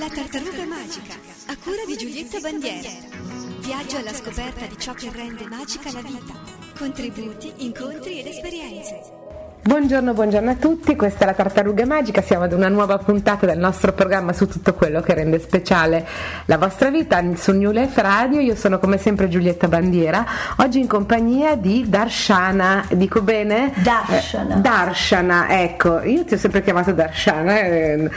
La tartaruga magica, a cura di Giulietta Bandiera. Viaggio alla scoperta di ciò che rende magica la vita. Contributi, incontri ed esperienze. Buongiorno, buongiorno a tutti, questa è la Tartaruga Magica, siamo ad una nuova puntata del nostro programma su tutto quello che rende speciale la vostra vita su New Life Radio, io sono come sempre Giulietta Bandiera, oggi in compagnia di Darshana, dico bene? Darshana. Eh, Darshana, ecco, io ti ho sempre chiamato Darshana, eh,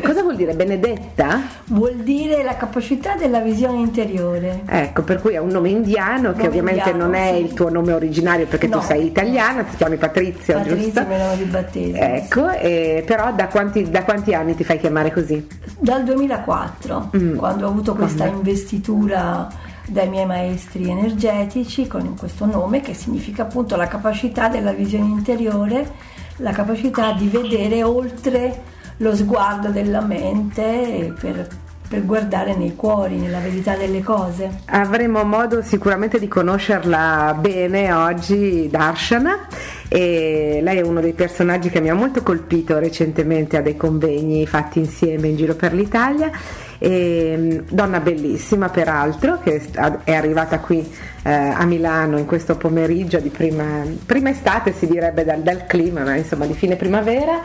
cosa vuol dire Benedetta? Vuol dire la capacità della visione interiore. Ecco, per cui è un nome indiano che Nome ovviamente indiano, non è sì. il tuo nome originario perché tu No. sei italiana, ti chiami Patrizia, Patrizia giusto? Battesimo. Ecco, e però da quanti, da quanti anni ti fai chiamare così? Dal 2004, Mm. quando ho avuto questa Quando? investitura dai miei maestri energetici con questo nome che significa appunto la capacità della visione interiore, la capacità di vedere oltre lo sguardo della mente per, per guardare nei cuori, nella verità delle cose. Avremo modo sicuramente di conoscerla bene oggi, Darshana, e lei è uno dei personaggi che mi ha molto colpito recentemente a dei convegni fatti insieme in giro per l'Italia. E, mm, donna bellissima peraltro che è arrivata qui eh, a Milano in questo pomeriggio di prima, prima estate si direbbe dal, dal clima ma insomma di fine primavera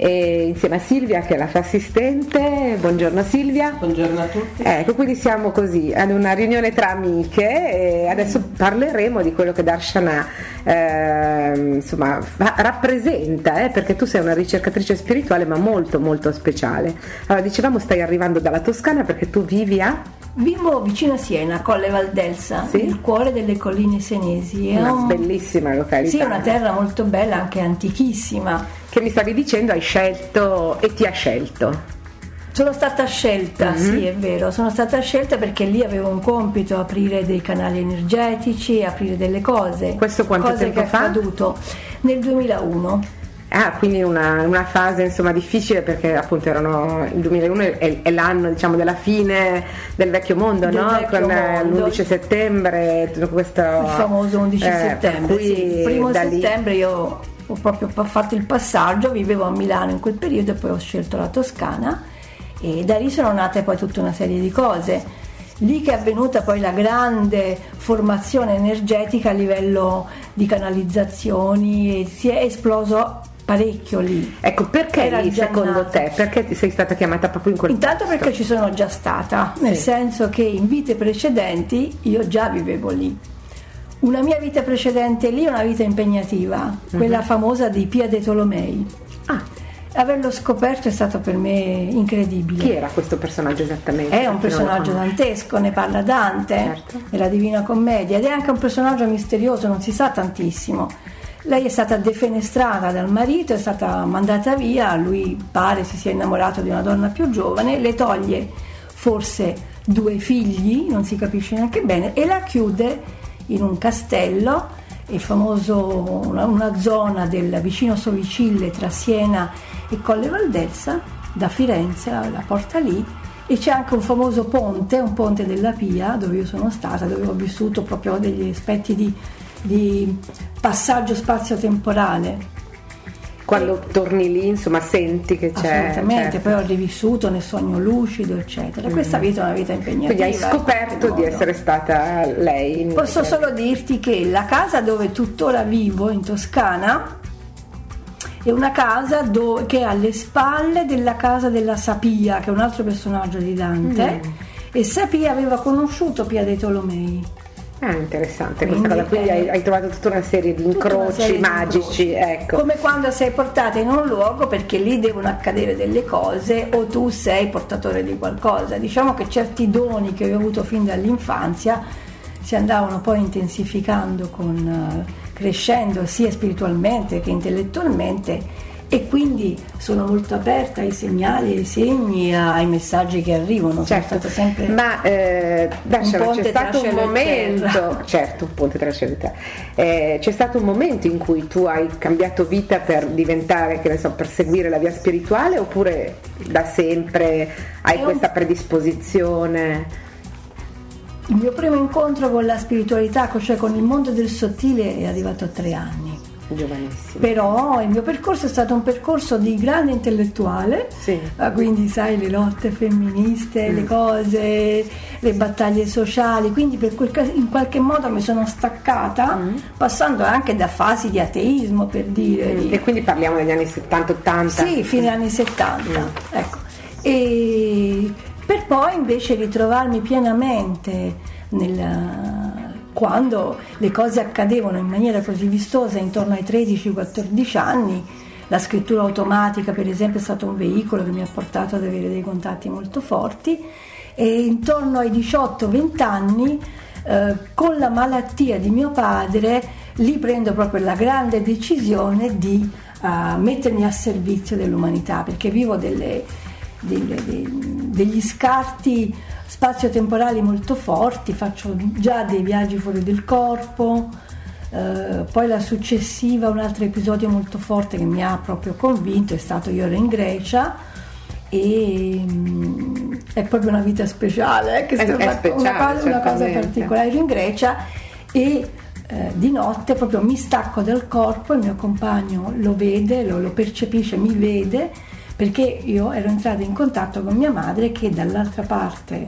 e insieme a Silvia che è la sua assistente buongiorno Silvia Buongiorno a tutti. Ecco, quindi siamo così ad una riunione tra amiche e adesso parleremo di quello che Darshana ehm, insomma, rappresenta, eh, perché tu sei una ricercatrice spirituale ma molto molto speciale. Allora, dicevamo stai arrivando dalla Toscana perché tu vivi a Vivo vicino a Siena, Colle Valdelsa, Sì. nel cuore delle colline senesi. È una un- bellissima località. Sì, è una terra molto bella, anche antichissima. Che mi stavi dicendo hai scelto e ti ha scelto. Sono stata scelta, Mhm. sì è vero, sono stata scelta perché lì avevo un compito, aprire dei canali energetici, aprire delle cose. Questo quanto cose tempo che è fa? accaduto nel 2001. Ah, quindi una, una fase insomma difficile perché appunto erano il 2001 è, è l'anno diciamo della fine del vecchio mondo, Del no? vecchio Con eh, mondo. l'11 settembre, tutto questo Il famoso 11 eh, settembre. cui sì. Il primo da lì- settembre io ho proprio fatto il passaggio, vivevo a Milano in quel periodo e poi ho scelto la Toscana e da lì sono nate poi tutta una serie di cose. Lì che è avvenuta poi la grande formazione energetica a livello di canalizzazioni e si è esploso parecchio lì. Ecco, perché Era lì secondo nata. te? Perché sei stata chiamata proprio in quel Intanto posto? perché ci sono già stata, nel Sì. senso che in vite precedenti io già vivevo lì. Una mia vita precedente lì è una vita impegnativa, quella famosa di Pia dei Tolomei. Ah, Averlo scoperto è stato per me incredibile. chi era questo personaggio esattamente? È un personaggio dantesco, ne parla Dante Certo. nella Divina Commedia ed è anche un personaggio misterioso, non si sa tantissimo. Lei è stata defenestrata dal marito, è stata mandata via, lui pare si sia innamorato di una donna più giovane, le toglie forse due figli, non si capisce neanche bene, e la chiude in un castello, il famoso, una, una zona del vicino Sovicille tra Siena e Colle Valdelsa, da Firenze, la, la porta lì, e c'è anche un famoso ponte, un ponte della Pia, dove io sono stata, dove ho vissuto proprio degli aspetti di, di passaggio spazio-temporale. Quando torni lì, insomma, senti che c'è. Assolutamente, certo. poi ho rivissuto nel sogno lucido, eccetera. Questa vita è una vita impegnativa. Quindi hai scoperto di essere stata lei. Posso solo dirti che la casa dove tuttora vivo in Toscana è una casa do- che è alle spalle della casa della Sapia, che è un altro personaggio di Dante, Mm. e Sapia aveva conosciuto Pia dei Tolomei. Ah, interessante Quindi, questa cosa. Quindi hai, hai trovato tutta una serie di incroci serie di magici, incroci. ecco. Come quando sei portata in un luogo perché lì devono accadere delle cose o tu sei portatore di qualcosa. Diciamo che certi doni che ho avuto fin dall'infanzia si andavano poi intensificando con, eh, crescendo sia spiritualmente che intellettualmente e quindi sono molto aperta ai segnali, ai segni, ai messaggi che arrivano. Certo, ma eh, ponte c'è stato un momento, terra. certo, un ponte tra cielo. Eh, c'è stato un momento in cui tu hai cambiato vita per diventare, che ne so, per seguire la via spirituale oppure da sempre hai È un- questa predisposizione? Il mio primo incontro con la spiritualità, cioè con il mondo del sottile, è arrivato a tre anni. Giovanissimo. Però il mio percorso è stato un percorso di grande intellettuale, Sì. Ah, quindi sai le lotte femministe, le cose, le battaglie sociali, quindi per quel in qualche modo mi sono staccata, passando anche da fasi di ateismo per dire. di- E quindi parliamo degli anni 70-80. sì, fine anni 70. Ecco. E per poi invece ritrovarmi pienamente nel- quando le cose accadevano in maniera così vistosa intorno ai 13-14 anni. La scrittura automatica, per esempio, è stato un veicolo che mi ha portato ad avere dei contatti molto forti e intorno ai 18-20 anni, eh, con la malattia di mio padre, lì prendo proprio la grande decisione di eh, mettermi a servizio dell'umanità, perché vivo delle- delle- de- degli scarti spazio-temporali molto forti, faccio già dei viaggi fuori del corpo, eh, poi la successiva, un altro episodio molto forte che mi ha proprio convinto è stato io ero in Grecia e mm, è proprio una vita speciale, eh, che È- è una, speciale, cosa, una cosa particolare. Ero in Grecia e eh, di notte proprio mi stacco dal corpo, il mio compagno lo vede, lo, lo percepisce, mi vede perché io ero entrata in contatto con mia madre che dall'altra parte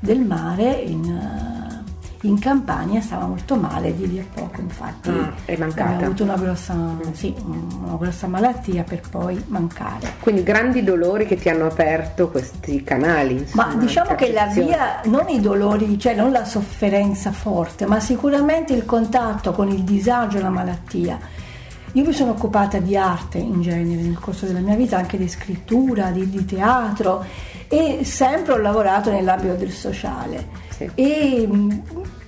del mare in, eh, in Campania stava molto male di lì a poco infatti Ah, è mancata. aveva avuto una grossa, sì, una grossa malattia per poi mancare. Quindi grandi dolori che ti hanno aperto questi canali. Insomma, Ma diciamo che la via, non i dolori, cioè non la sofferenza forte, ma sicuramente il contatto con il disagio e la malattia. Io mi sono occupata di arte in genere nel corso della mia vita, anche di scrittura, di, di teatro e sempre ho lavorato nell'ambito del sociale. Sì. E mh,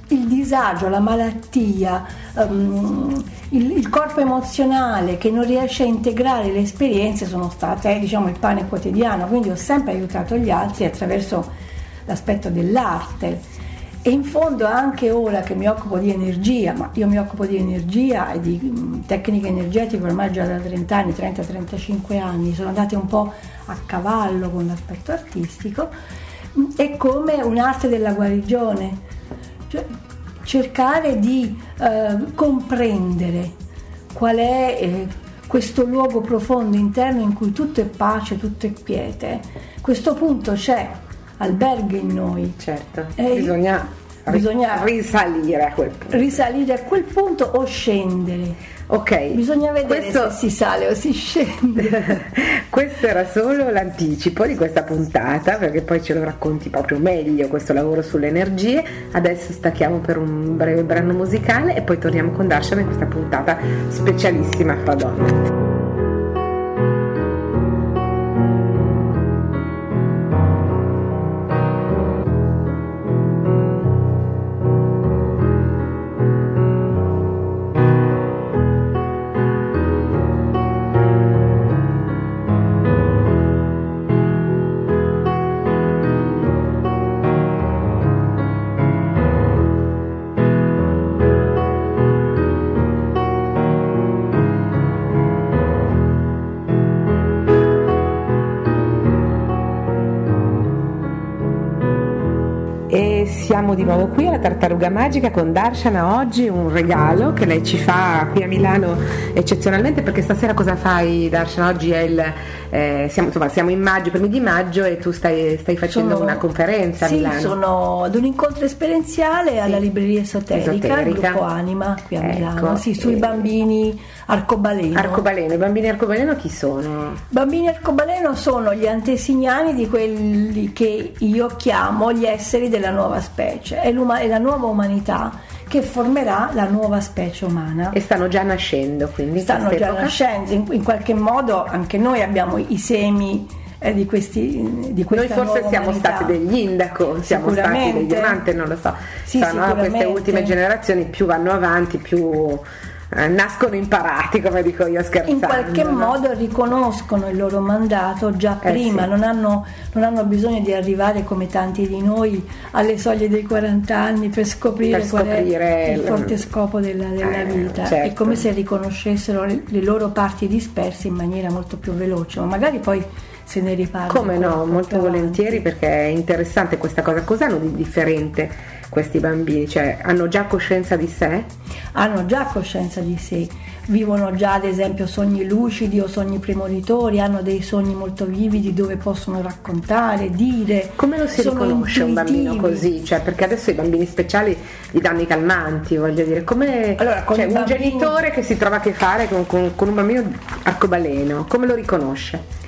il disagio, la malattia, ehm, il, il corpo emozionale che non riesce a integrare le esperienze sono state diciamo, il pane quotidiano, quindi ho sempre aiutato gli altri attraverso l'aspetto dell'arte. E in fondo anche ora che mi occupo di energia, ma io mi occupo di energia e di mh, tecniche energetiche ormai già da 30 anni, 30-35 anni, sono andate un po' a cavallo con l'aspetto artistico, mh, è come un'arte della guarigione, cioè cercare di eh, comprendere qual è eh, questo luogo profondo interno in cui tutto è pace, tutto è quiete. Questo punto c'è, alberga in noi. Certo, Eh, bisogna, bisogna- risalire a quel punto. Risalire a quel punto o scendere. Ok, Bisogna vedere questo, se si sale o si scende. questo era solo l'anticipo di questa puntata perché poi ce lo racconti proprio meglio questo lavoro sulle energie. Adesso stacchiamo per un breve brano musicale e poi torniamo con Darshan in questa puntata specialissima fra donne. Siamo di nuovo qui alla Tartaruga Magica con Darshana oggi un regalo che lei ci fa qui a Milano eccezionalmente perché stasera cosa fai Darshana? Oggi è il, eh, siamo, insomma, siamo in maggio, primi di maggio e tu stai, stai facendo Sono- una conferenza a sì, Milano. sono ad un incontro esperienziale alla libreria esoterica, Esoterica. gruppo Anima qui a Ecco, Milano, sì, sui e- bambini arcobaleno. Arcobaleno, i bambini arcobaleno chi sono? Bambini arcobaleno sono gli antesignani di quelli che io chiamo gli esseri della nuova specie, è, è la nuova umanità che formerà la nuova specie umana. E stanno già nascendo quindi in Stanno già nascendo, in, in qualche modo anche noi abbiamo i semi eh, di, questi, di Noi forse siamo umanità. stati degli indaco, siamo stati Sicuramente. diamanti, non lo so. Sì, Sono queste ultime generazioni più vanno avanti, più nascono imparati, come dico io scherzando. in qualche no? modo riconoscono il loro mandato già Eh, prima, sì. non, hanno, non hanno bisogno di arrivare come tanti di noi alle soglie dei 40 anni per scoprire, Per qual scoprire è il forte scopo della, della Eh, vita. certo. È come se riconoscessero le, le loro parti disperse in maniera molto più veloce, ma magari poi se ne riparli. Come no, molto avanti. volentieri perché è interessante questa cosa. Cos'hanno di differente questi bambini? Cioè, hanno già coscienza di sé? hanno già coscienza di sé, vivono già ad esempio sogni lucidi o sogni premonitori, hanno dei sogni molto vividi dove possono raccontare, dire. Come lo si riconosce un bambino intuitivi. così? Cioè, perché adesso i bambini speciali gli danno i calmanti, voglio dire, come Allora, cioè, un bambini- genitore che si trova a che fare con, con- con un bambino arcobaleno, come lo riconosce?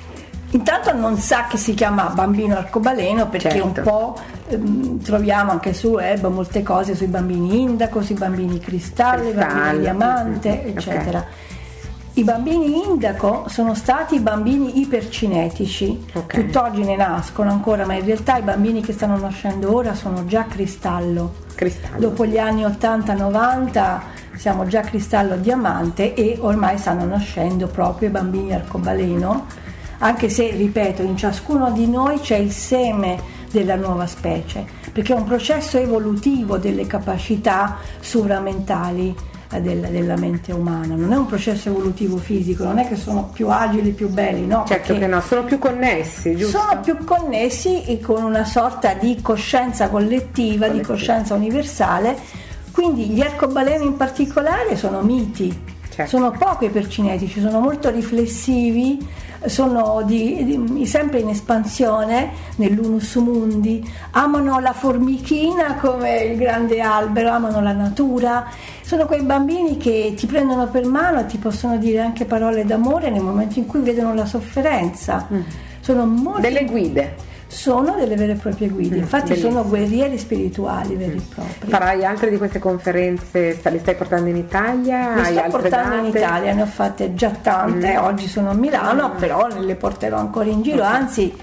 Intanto non sa che si chiama bambino arcobaleno perché Certo. un po' ehm, troviamo anche su web molte cose sui bambini indaco, sui bambini cristallo, i bambini Cristallo, diamante, mm, mm, eccetera. I bambini indaco sono stati bambini ipercinetici, Ok. tutt'oggi ne nascono ancora, ma in realtà i bambini che stanno nascendo ora sono già cristallo. Cristallo. Dopo gli anni 80-90 siamo già cristallo diamante e ormai stanno nascendo proprio i bambini arcobaleno, anche se, ripeto, in ciascuno di noi c'è il seme della nuova specie, perché è un processo evolutivo delle capacità sovramentali eh, del- della mente umana, non è un processo evolutivo fisico, non è che sono più agili, più belli, no? Certo che no, sono più connessi, giusto? sono più connessi e con una sorta di coscienza collettiva, di Collettiva. coscienza universale. Quindi gli arcobaleni in particolare sono miti, Certo. sono poco ipercinetici, sono molto riflessivi, sono di- di- sempre in espansione nell'unus mundi, amano la formichina come il grande albero, amano la natura. Sono quei bambini che ti prendono per mano e ti possono dire anche parole d'amore nel momento in cui vedono la sofferenza. Sono molto Mm. Delle guide. Sono delle vere e proprie guide, Mm, infatti sono bellissimo. guerrieri spirituali veri e propri. Farai altre di queste conferenze? Le stai portando in Italia? Le sto portando in date? Italia, ne ho fatte già tante, Mm. oggi sono a Milano, però le porterò ancora in giro, anzi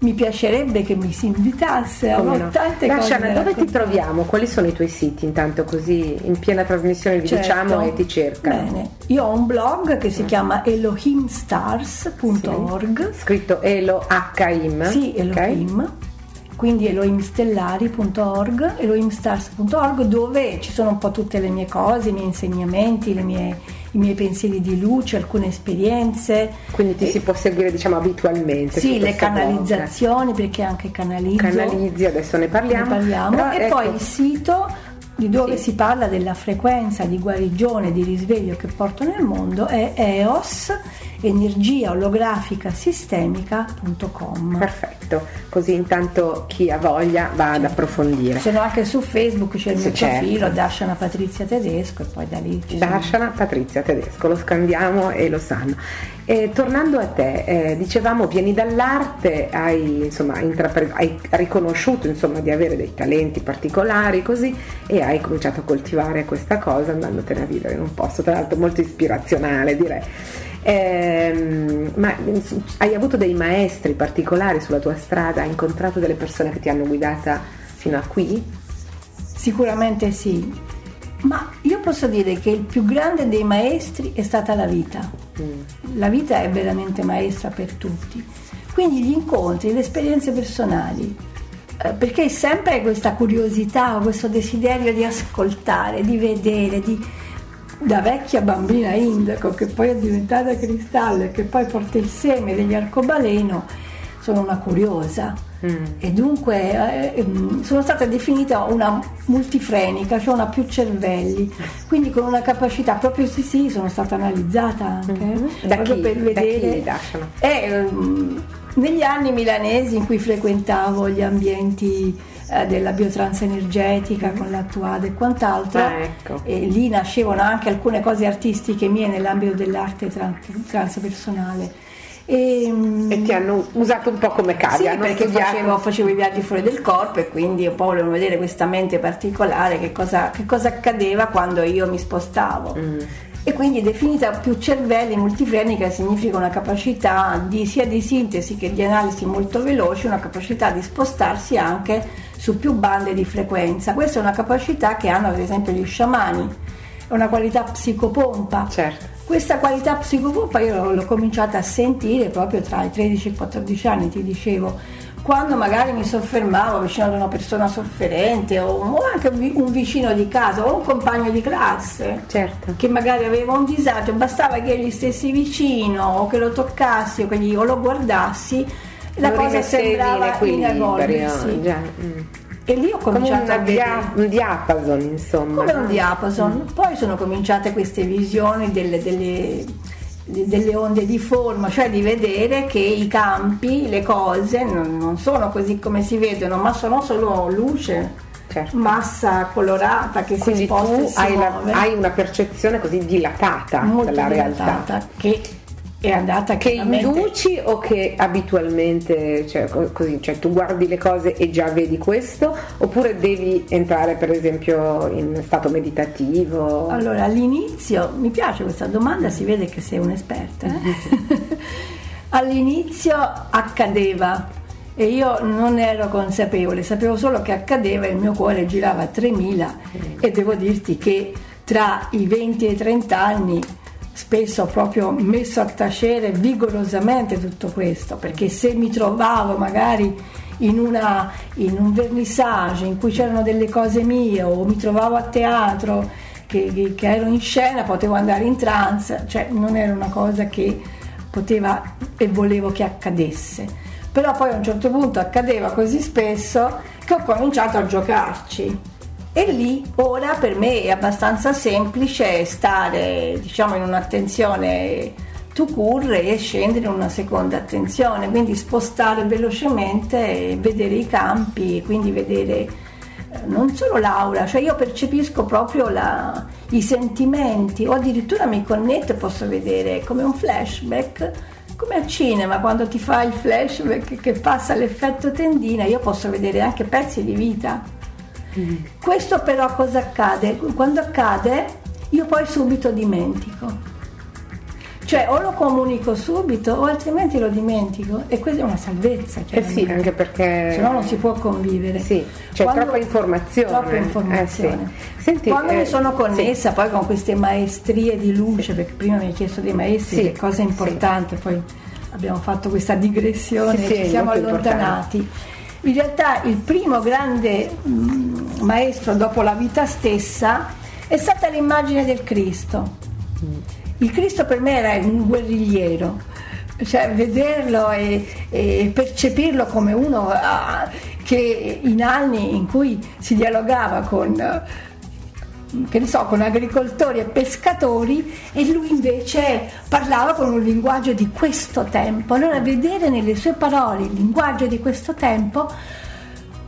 mi piacerebbe che mi si invitasse, ho no? tante cose Lasciana, dove ti troviamo? Quali sono i tuoi siti? Intanto così in piena trasmissione vi Certo. diciamo e ti cercano. Bene, io ho un blog che si chiama elohimstars.org, Scritto Elo H-im. sì? Elohim, quindi elohimstellari.org, elohimstars.org dove ci sono un po' tutte le mie cose, i miei insegnamenti, le mie- i miei pensieri di luce, alcune esperienze. Quindi ti si può seguire diciamo abitualmente. Sì, le canalizzazioni perché anche canalizzo. Canalizzi, adesso ne parliamo. Ne parliamo. Però, e ecco, poi il sito di dove Sì. si parla della frequenza di guarigione, di risveglio che porto nel mondo è EOS, energia olografica sistemica.com. Perfetto, così intanto chi ha voglia va ad approfondire. Sono anche su Facebook, c'è il mio certo. profilo, Dasciana Patrizia Tedesco e poi da lì ci sono- Patrizia Tedesco, lo scandiamo e lo sanno. E tornando a te, eh, dicevamo vieni dall'arte, hai, insomma, intrapre- hai riconosciuto insomma, di avere dei talenti particolari così e hai cominciato a coltivare questa cosa andandotene a vivere in un posto, tra l'altro molto ispirazionale direi. Ehm, ma hai avuto dei maestri particolari sulla tua strada? Hai incontrato delle persone che ti hanno guidata fino a qui? Sicuramente sì, ma io posso dire che il più grande dei maestri è stata la vita. La vita è veramente maestra per tutti. Quindi gli incontri, le esperienze personali, eh, perché sempre hai questa curiosità, questo desiderio di ascoltare, di vedere, di, da vecchia bambina indaco che poi è diventata cristallo e che poi porta il seme degli arcobaleno, sono una curiosa e dunque eh, ehm, sono stata definita una multifrenica, cioè una più cervelli, quindi con una capacità proprio sì sì, sono stata analizzata anche Mhm. Da proprio chi? per Da vedere chi, Darsana? Eh, ehm, negli anni milanesi in cui frequentavo gli ambienti eh, della biotransenergetica con l'attuale e quant'altro Ah, ecco. e lì nascevano anche alcune cose artistiche mie nell'ambito dell'arte tran- transpersonale e, mm, E ti hanno usato un po' come cavia, sì, perché facevo, facevo i viaggi fuori del corpo e quindi un po' volevano vedere questa mente particolare, che cosa, che cosa accadeva quando io mi spostavo. Mm. E quindi definita più cervelli multifrenica significa una capacità di, sia di sintesi che di analisi molto veloce, una capacità di spostarsi anche su più bande di frequenza. Questa è una capacità che hanno ad esempio gli sciamani, è una qualità psicopompa. Certo. Questa qualità psicopompa io l'ho, cominciata a sentire proprio tra i 13 e i 14 anni, ti dicevo, quando magari mi soffermavo vicino ad una persona sofferente o, o anche un vi- un vicino di casa o un compagno di classe Certo. che magari aveva un disagio, bastava che gli stessi vicino o che lo toccassi o, che gli- o lo guardassi, la cosa sembrava in equilibrio. Sì. Mm. E lì ho cominciato come a vedere dia- un diapason, insomma. come un diapason. Mm. Poi sono cominciate queste visioni delle, delle- delle onde di forma, cioè di vedere che i campi, le cose non, non sono così come si vedono, ma sono solo luce, Certo. massa colorata che Quindi si sposta tu hai, la- hai una percezione così dilatata molto della realtà. dilatata, che è andata Che induci o che abitualmente, cioè, co- così, cioè tu guardi le cose e già vedi questo, oppure devi entrare per esempio in stato meditativo? Allora, all'inizio, mi piace questa domanda, si vede che sei un'esperta. eh? all'inizio accadeva e io non ero consapevole, sapevo solo che accadeva e il mio cuore girava a 3000 e devo dirti che tra i 20 e i 30 anni spesso ho proprio messo a tacere vigorosamente tutto questo, perché se mi trovavo magari in, una- in un vernissage in cui c'erano delle cose mie o mi trovavo a teatro che, che- che ero in scena, potevo andare in trance, cioè non era una cosa che poteva e volevo che accadesse. Però poi a un certo punto accadeva così spesso che ho cominciato a giocarci. E lì ora per me è abbastanza semplice stare diciamo in un'attenzione to cure e scendere in una seconda attenzione, quindi spostare velocemente e vedere i campi quindi vedere eh, non solo l'aura, cioè io percepisco proprio la- i sentimenti o addirittura mi connetto e posso vedere come un flashback, come al cinema quando ti fa il flashback che passa l'effetto tendina, io posso vedere anche pezzi di vita. Questo però cosa accade? Quando accade io poi subito dimentico. Cioè o lo comunico subito o altrimenti lo dimentico e questa è una salvezza. Eh sì, anche perché... Se no non si può convivere. Sì, c'è Quando- troppa informazione. Troppa Eh, informazione. sì. Senti, Quando eh, mi sono connessa poi con queste maestrie di luce, perché prima mi hai chiesto dei maestri, Sì, che cosa importante, poi abbiamo fatto questa digressione, Sì, sì, ci siamo allontanati. In realtà il primo grande mm, maestro dopo la vita stessa è stata l'immagine del Cristo. Il Cristo per me era un guerrigliero, cioè vederlo e, e percepirlo come uno ah, che in anni in cui si dialogava con, che ne so, con agricoltori e pescatori e lui invece parlava con un linguaggio di questo tempo. Allora vedere nelle sue parole il linguaggio di questo tempo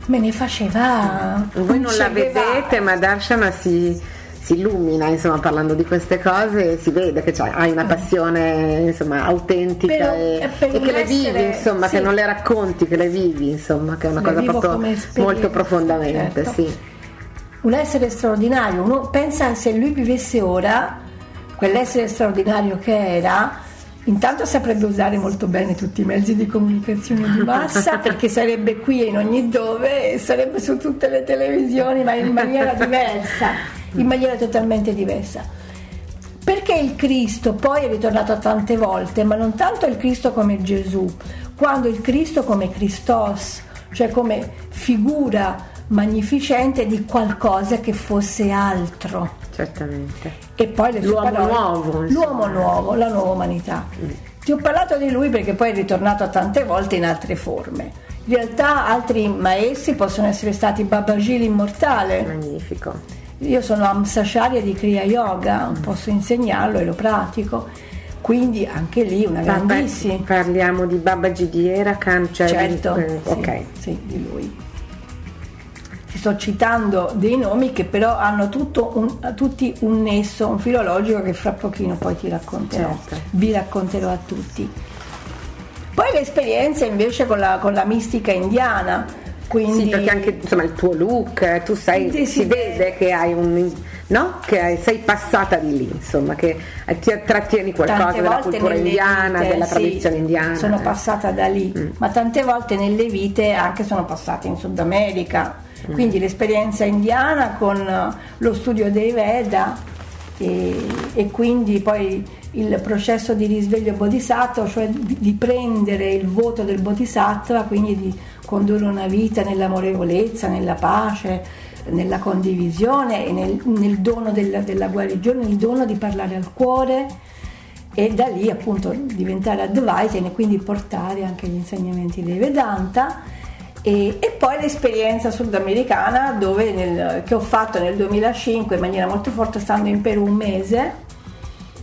me ne faceva... Voi non la Che vedete, ma Darshana si, si illumina, insomma, parlando di queste cose, si vede che c'hai- hai una passione, insomma, autentica Per- e, per e che le vivi, insomma, che sì. non le racconti, che le vivi, insomma, che è una Le cosa proprio molto profondamente, certo. sì. Un essere straordinario. Uno pensa se lui vivesse ora, quell'essere straordinario che era, intanto saprebbe usare molto bene tutti i mezzi di comunicazione di massa perché sarebbe qui e in ogni dove e sarebbe su tutte le televisioni ma in maniera diversa, in maniera totalmente diversa. Perché il Cristo poi è ritornato tante volte, ma non tanto il Cristo come Gesù, quando il Cristo come Christos, cioè come figura magnificente di qualcosa che fosse altro. Certamente. E poi le L'uomo parole- nuovo, insomma. L'uomo nuovo, la nuova umanità. Ti ho parlato di lui perché poi è ritornato tante volte in altre forme. In realtà altri maestri possono essere stati Babaji l'immortale, Magnifico. io sono Amsacharya di Kriya Yoga, posso insegnarlo e lo pratico, quindi anche lì una grandissima. Parliamo di Babaji di Erakan, cioè di- Certo, eh, sì, ok. sì, di lui. Ti sto citando dei nomi che però hanno tutto un- tutti un nesso, un filologico che fra pochino poi ti racconterò, Certo. vi racconterò a tutti. Poi l'esperienza invece con la, con la mistica indiana, quindi Sì, perché anche insomma il tuo look, eh, tu sei, Sì, si sì. vede che hai un no? Che sei passata di lì, insomma, che ti trattieni qualcosa tante della cultura indiana, vite, della sì, tradizione indiana. Sono passata da lì, ma tante volte nelle vite anche sono passata in Sud America. Quindi l'esperienza indiana con lo studio dei Veda e, e quindi poi il processo di risveglio bodhisattva, cioè di prendere il voto del bodhisattva, quindi di condurre una vita nell'amorevolezza, nella pace, nella condivisione e nel, nel dono della, della guarigione, il dono di parlare al cuore e da lì appunto diventare advisor e quindi portare anche gli insegnamenti dei Vedanta. E, e poi l'esperienza sudamericana nel, che ho fatto nel 2005 in maniera molto forte stando in Perù un mese.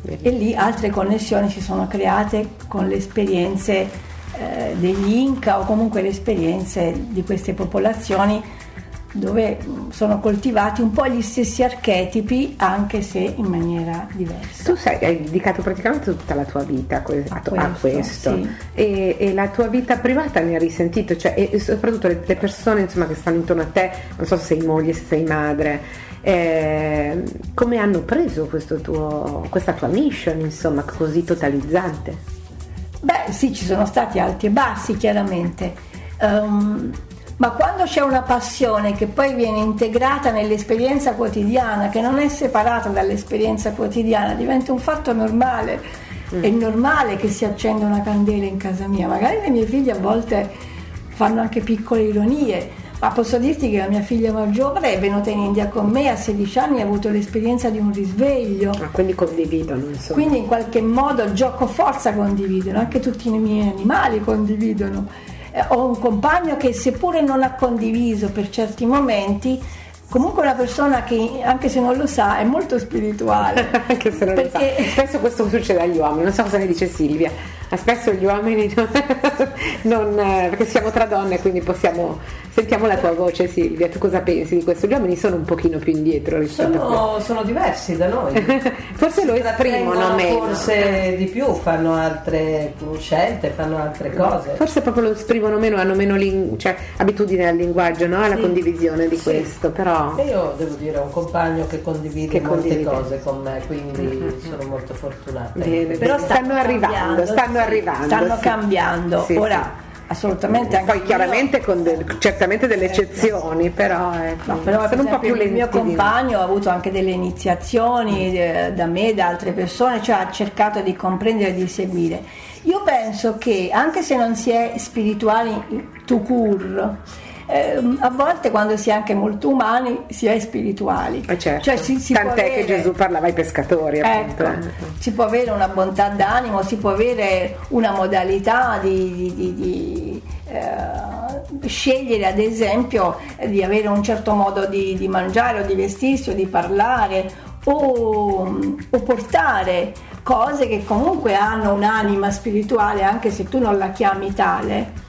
E lì altre connessioni si sono create con le esperienze eh, degli Inca o comunque le esperienze di queste popolazioni dove sono coltivati un po' gli stessi archetipi anche se in maniera diversa. Tu sei, hai dedicato praticamente tutta la tua vita a, questo, a questo. Sì. E, e, la tua vita privata ne ha risentito, cioè, e soprattutto le, le persone insomma, che stanno intorno a te, non so se sei moglie, se sei madre, eh, come hanno preso tuo, questa tua mission insomma così totalizzante? Beh sì, ci sono stati alti e bassi chiaramente. Um, ma quando c'è una passione che poi viene integrata nell'esperienza quotidiana, che non è separata dall'esperienza quotidiana, diventa un fatto normale. Mm. È normale che si accenda una candela in casa mia, magari le mie figlie a volte fanno anche piccole ironie, ma posso dirti che la mia figlia maggiore è venuta in India con me a 16 anni e ha avuto l'esperienza di un risveglio. Ah, quindi condividono, insomma. Quindi in qualche modo gioco forza condividono, anche tutti i miei animali condividono ho un compagno che seppure non ha condiviso per certi momenti, comunque una persona che anche se non lo sa è molto spirituale. anche se non perché... lo sa. Spesso questo succede agli uomini, non so cosa ne dice Silvia, spesso gli uomini non, non, eh, perché siamo tra donne quindi possiamo Sentiamo la tua voce Silvia, tu cosa pensi di questo? Gli uomini sono un pochino più indietro rispetto sono, a sono diversi da noi. forse lo esprimono meno. Forse di più, fanno altre scelte, fanno altre cose. Forse proprio lo esprimono meno, hanno meno ling- cioè, abitudine al linguaggio, no? alla sì. condivisione di sì. questo. Però... Io devo dire, ho un compagno che condivide che molte condivide. cose con me, quindi mm-hmm. sono molto fortunata. Bene, però stanno, stanno arrivando, stanno arrivando. Stanno cambiando. Ora assolutamente poi chiaramente io, con de, certamente delle eccezioni però, ecco, no, però sono un po' più il mio compagno ha avuto anche delle iniziazioni mm. da me da altre persone cioè ha cercato di comprendere e di seguire io penso che anche se non si è spirituali to cure eh, a volte quando si è anche molto umani si è spirituali. Eh certo. cioè, si, si Tant'è avere, che Gesù parlava ai pescatori. Ecco, si può avere una bontà d'animo, si può avere una modalità di, di, di eh, scegliere ad esempio di avere un certo modo di, di mangiare o di vestirsi o di parlare o, o portare cose che comunque hanno un'anima spirituale anche se tu non la chiami tale.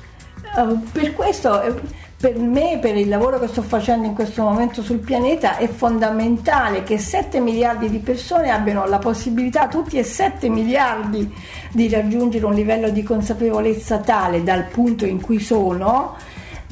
Uh, per questo eh, per me, per il lavoro che sto facendo in questo momento sul pianeta, è fondamentale che 7 miliardi di persone abbiano la possibilità, tutti e 7 miliardi, di raggiungere un livello di consapevolezza tale dal punto in cui sono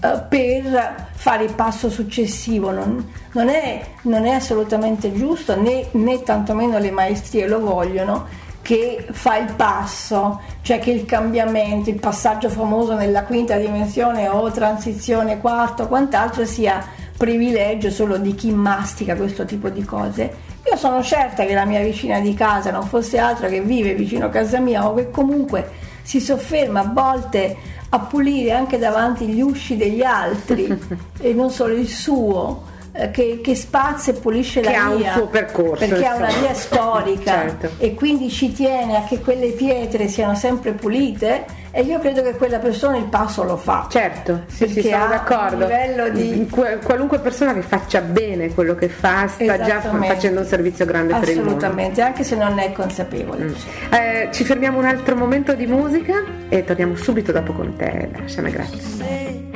eh, per fare il passo successivo. Non, non, è, non è, assolutamente giusto, né, né tantomeno le maestrie lo vogliono che fa il passo, cioè che il cambiamento, il passaggio famoso nella quinta dimensione o transizione quarta o quant'altro sia privilegio solo di chi mastica questo tipo di cose. Io sono certa che la mia vicina di casa non fosse altro che vive vicino a casa mia o che comunque si sofferma a volte a pulire anche davanti gli usci degli altri e non solo il suo che, che, spazia e pulisce che la via. ha un suo percorso. Perché ha una via storica certo. e quindi ci tiene a che quelle pietre siano sempre pulite e io credo che quella persona il passo lo fa. Certo, sì, sì, sono d'accordo. Di... Qualunque persona che faccia bene quello che fa sta già facendo un servizio grande per il mondo. Assolutamente, anche se non è consapevole. Mm. Eh, ci fermiamo un altro momento di musica e torniamo subito dopo con te, Lasciame grazie.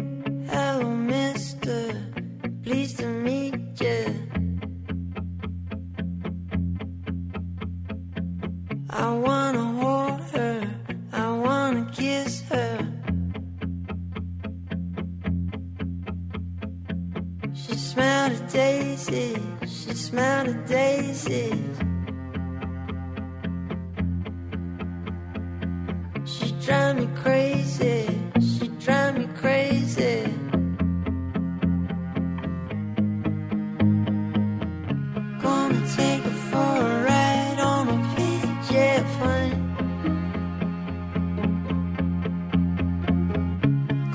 daisies. She smelled of daisies. She drive me crazy. She drive me crazy. Gonna take her for a ride on a.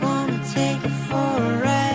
Gonna take her for a ride.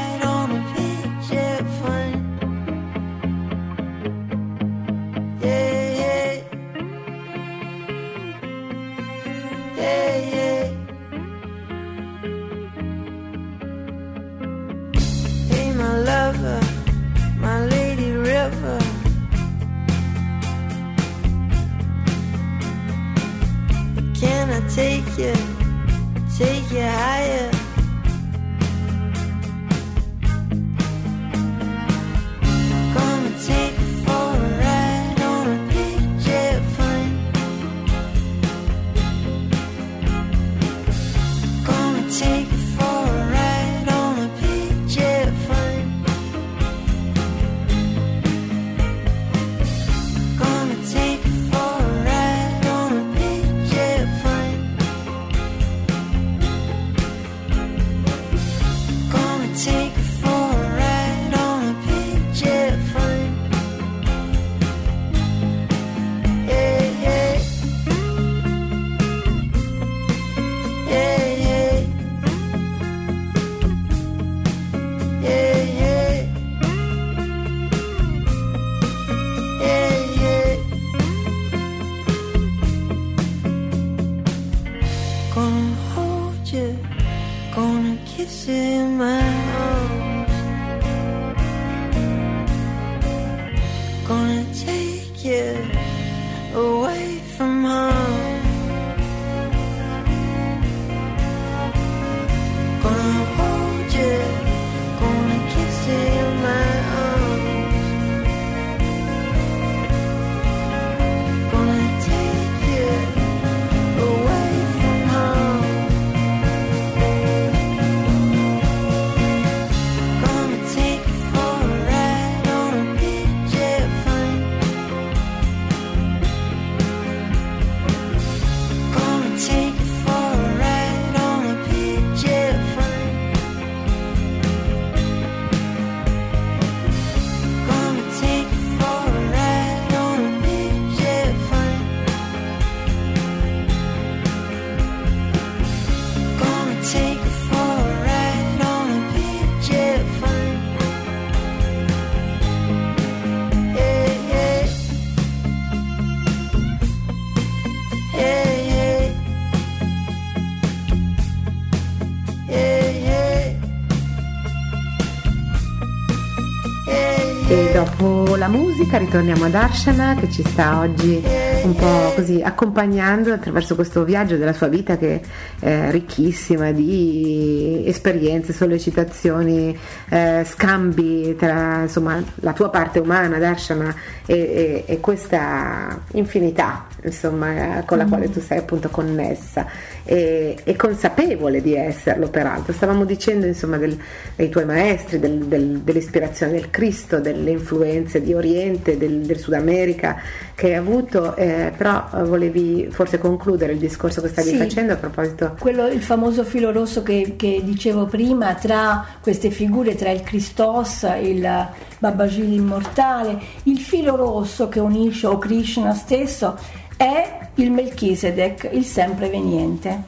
Dopo la musica ritorniamo ad Arshana che ci sta oggi un po' così accompagnando attraverso questo viaggio della sua vita che è ricchissima di esperienze, sollecitazioni, eh, scambi tra insomma la tua parte umana Darshana e, e- e questa infinità insomma con la quale tu sei appunto connessa e, e consapevole di esserlo peraltro. Stavamo dicendo insomma del- dei tuoi maestri, del- del- dell'ispirazione del Cristo, delle influenze di Oriente, del, del Sud America che hai avuto, eh, però eh, volevi forse concludere il discorso che stavi Sì. facendo a proposito Quello, il famoso filo rosso che, che dicevo prima tra queste figure, tra il Christos, il Babagili immortale, il filo rosso che unisce o Krishna stesso è il Melchisedec, il sempre veniente.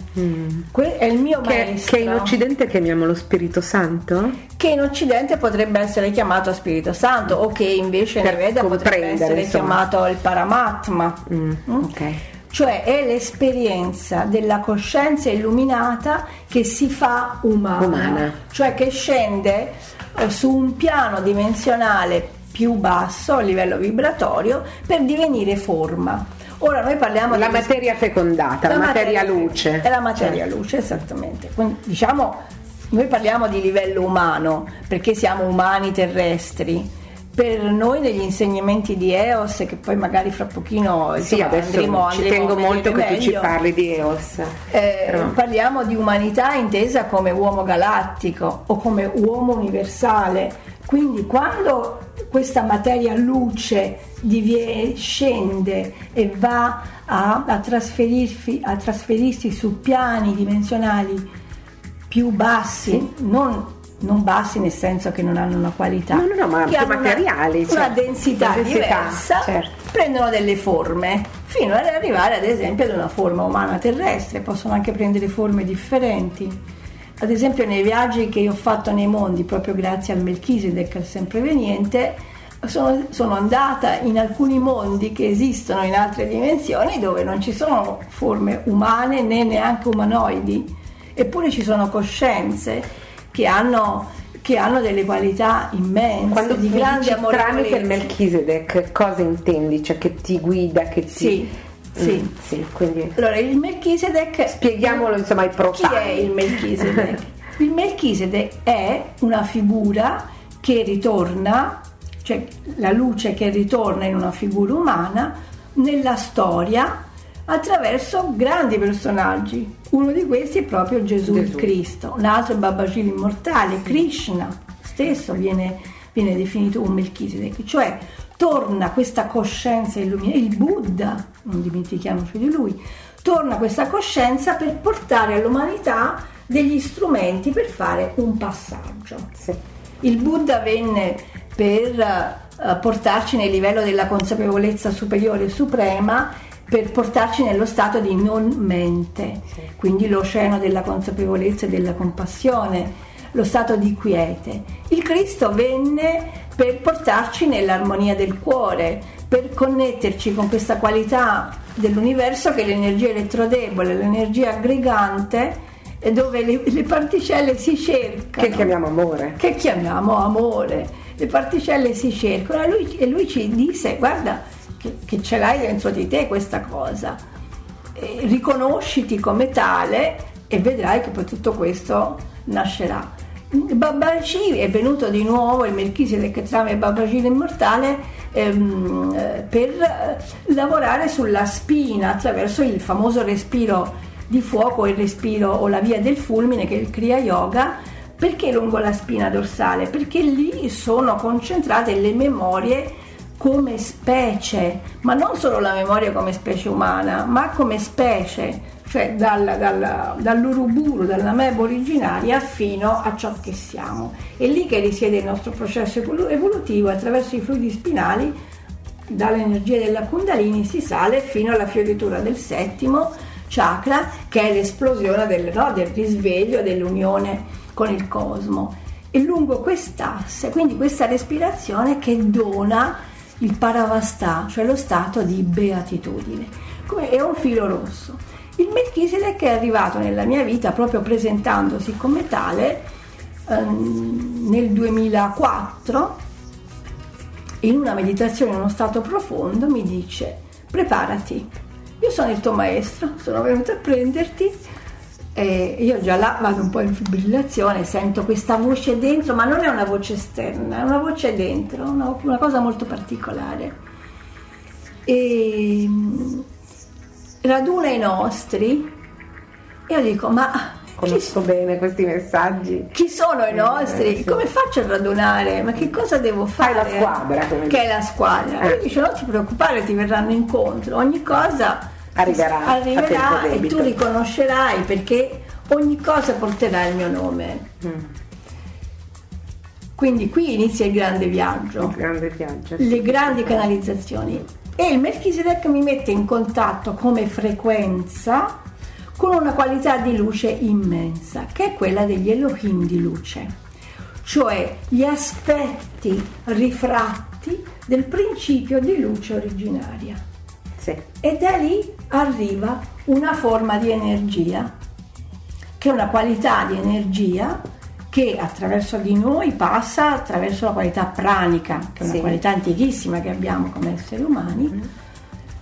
Que- è il mio Mm. che, maestro. che in Occidente chiamiamo lo Spirito Santo? che in Occidente potrebbe essere chiamato Spirito Santo o che invece Per nei Veda potrebbe essere insomma. chiamato il Paramatma. Mm, Mm? ok. Cioè è l'esperienza della coscienza illuminata che si fa umana, Umana. cioè che scende eh, su un piano dimensionale più basso a livello vibratorio per divenire forma. Ora noi parliamo La di materia fecondata, la, materia, luce. È la materia luce, esattamente. Quindi, diciamo, noi parliamo di livello umano perché siamo umani terrestri. Per noi negli insegnamenti di EOS, che poi magari fra pochino Sì, insomma, adesso andremo, ci andremo tengo molto che tu ci meglio, parli di EOS. eh, parliamo di umanità intesa come uomo galattico o come uomo universale. Quindi quando questa materia luce divie- scende e va a, a trasferirsi, a trasferirsi su piani dimensionali più bassi, non, non bassi nel senso che non hanno una qualità, No, no, no, ma che una- materiali, una, cioè, densità, una densità, diversa, certo. prendono delle forme fino ad arrivare ad esempio ad una forma umana terrestre, possono anche prendere forme differenti. Ad esempio nei viaggi che io ho fatto nei mondi, proprio grazie al Melchisedec, al sempreveniente, sono, sono andata in alcuni mondi che esistono in altre dimensioni dove non ci sono forme umane né neanche umanoidi, eppure ci sono coscienze che hanno, che hanno delle qualità immense, Quando di grande dici tramite il. Melchisedec, cosa intendi? Cioè che ti guida, che ti... Sì, sì. Mm, sì, quindi Allora, il Melchisedec. Spieghiamolo, insomma, ai profani. Chi è il Melchisedec? il Melchisedec è una figura che ritorna, cioè la luce che ritorna in una figura umana nella storia attraverso grandi personaggi. Uno di questi è proprio Gesù, Gesù. Cristo, un altro è Babagili immortale, Krishna stesso viene, viene definito un Melchisedec, cioè torna questa coscienza illuminata, il Buddha, non dimentichiamoci di lui, torna questa coscienza per portare all'umanità degli strumenti per fare un passaggio. sì. Il Buddha venne per eh, portarci nel livello della consapevolezza superiore e suprema, per portarci nello stato di non mente, quindi l'oceano della consapevolezza e della compassione, lo stato di quiete. Il Cristo venne per portarci nell'armonia del cuore, per connetterci con questa qualità dell'universo che è l'energia elettrodebole, l'energia aggregante dove le, le particelle si cercano. Che chiamiamo amore. Che chiamiamo amore. Le particelle si cercano e lui, e lui ci disse guarda che, che ce l'hai dentro di te questa cosa, E riconosciti come tale e vedrai che poi tutto questo nascerà. Babaci è venuto di nuovo il Melchisedec trame Babacino immortale ehm, eh, per lavorare sulla spina attraverso il famoso respiro di fuoco, il respiro o la via del fulmine che è il Kriya Yoga. Perché lungo la spina dorsale? Perché lì sono concentrate le memorie come specie, ma non solo la memoria come specie umana, ma come specie, cioè dal, dal, dall'uruburu, dall'amebo originaria fino a ciò che siamo. È lì che risiede il nostro processo evolu- evolutivo attraverso i fluidi spinali, dall'energia della Kundalini si sale fino alla fioritura del settimo chakra, che è l'esplosione del, no, del risveglio, dell'unione con il cosmo. E lungo quest'asse, quindi questa respirazione che dona il paravastà, cioè lo stato di beatitudine. Come è un filo rosso. Il Melchisedec è arrivato nella mia vita proprio presentandosi come tale ehm, nel 2004 in una meditazione in uno stato profondo mi dice preparati, io sono il tuo maestro, sono venuto a prenderti e io già là vado un po' in fibrillazione, sento questa voce dentro, ma non è una voce esterna, è una voce dentro, una, una cosa molto particolare. E raduna i nostri, io dico, ma chi, Conosco bene questi messaggi. chi sono i nostri? Eh, sì. Come faccio a radunare? Ma che cosa devo fare? la squadra, come Che è la squadra. Eh. Lui dice non ti preoccupare, ti verranno incontro. Ogni cosa Arriverà arriverà e debito. tu riconoscerai perché ogni cosa porterà il mio nome. Mm. Quindi qui inizia il grande viaggio Un grande viaggio. sì. le grandi canalizzazioni e il Melchisedec mi mette in contatto come frequenza con una qualità di luce immensa che è quella degli Elohim di luce cioè gli aspetti rifratti del principio di luce originaria Sì. e da lì arriva una forma di energia che è una qualità di energia che attraverso di noi passa attraverso la qualità pranica, che è una Sì. qualità antichissima che abbiamo come esseri umani,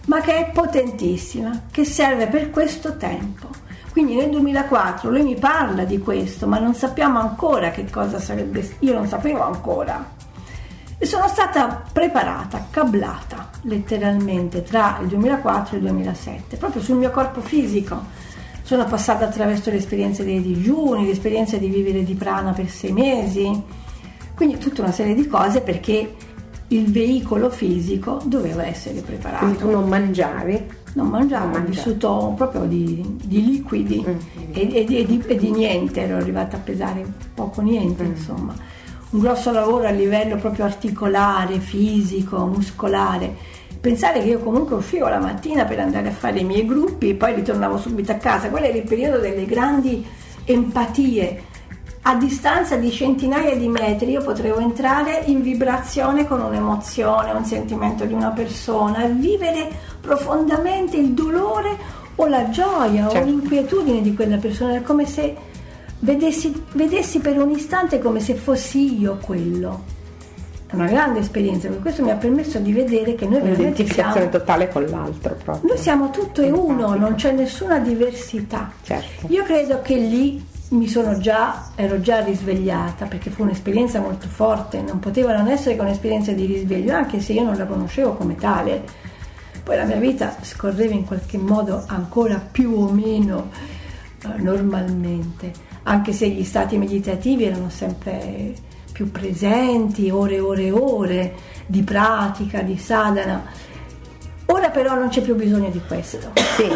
ma che è potentissima, che serve per questo tempo. Quindi nel 2004 lui mi parla di questo, ma non sappiamo ancora che cosa sarebbe, io non sapevo ancora. E sono stata preparata, cablata letteralmente tra il 2004 e il 2007, proprio sul mio corpo fisico. Sono passata attraverso le esperienze dei digiuni, l'esperienza di vivere di prana per sei mesi, quindi tutta una serie di cose perché il veicolo fisico doveva essere Quindi preparato. tu non mangiavi? Non mangiavo, Non ho vissuto proprio di, di liquidi Mm. e, e di, e di- e di niente, ero arrivata a pesare poco niente, Mm. insomma. Un grosso lavoro a livello proprio articolare, fisico, muscolare. Pensare che io comunque uscivo la mattina per andare a fare i miei gruppi e poi ritornavo subito a casa, quello era il periodo delle grandi empatie. A distanza di centinaia di metri io potevo entrare in vibrazione con un'emozione, un sentimento di una persona, e vivere profondamente il dolore o la gioia o Certo. l'inquietudine di quella persona, è come se vedessi, vedessi per un istante come se fossi io quello. È una grande esperienza, perché questo mi ha permesso di vedere che noi veramente siamo, totale con l'altro proprio. noi siamo tutto e uno, non c'è nessuna diversità. Certo. Io credo che lì mi sono già, ero già risvegliata perché fu un'esperienza molto forte, non poteva non essere che un'esperienza di risveglio, anche se io non la conoscevo come tale. Poi la mia vita scorreva in qualche modo ancora più o meno eh, normalmente, anche se gli stati meditativi erano sempre più presenti, ore e ore e ore di pratica, di sadhana. Ora però non c'è più bisogno di questo. Sì,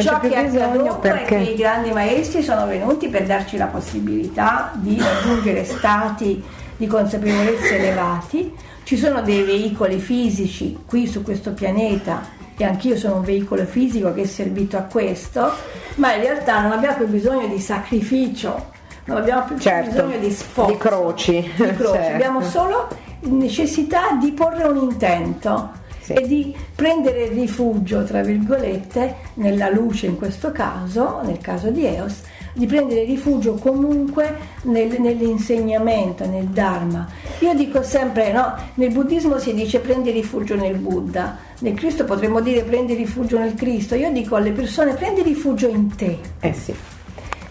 Ciò che è accaduto è che i perché grandi maestri sono venuti per darci la possibilità di raggiungere stati di consapevolezza elevati. Ci sono dei veicoli fisici qui su questo pianeta e anch'io sono un veicolo fisico che è servito a questo, ma in realtà non abbiamo più bisogno di sacrificio, non abbiamo più Certo, bisogno di sforzo, di croci, di croci. certo. abbiamo solo necessità di porre un intento Sì. e di prendere rifugio, tra virgolette, nella luce in questo caso, nel caso di Eos, di prendere rifugio comunque nel- nell'insegnamento, nel Dharma. Io dico sempre, no, nel buddismo si dice prendi rifugio nel Buddha, nel Cristo potremmo dire prendi rifugio nel Cristo, io dico alle persone prendi rifugio in te, Eh sì.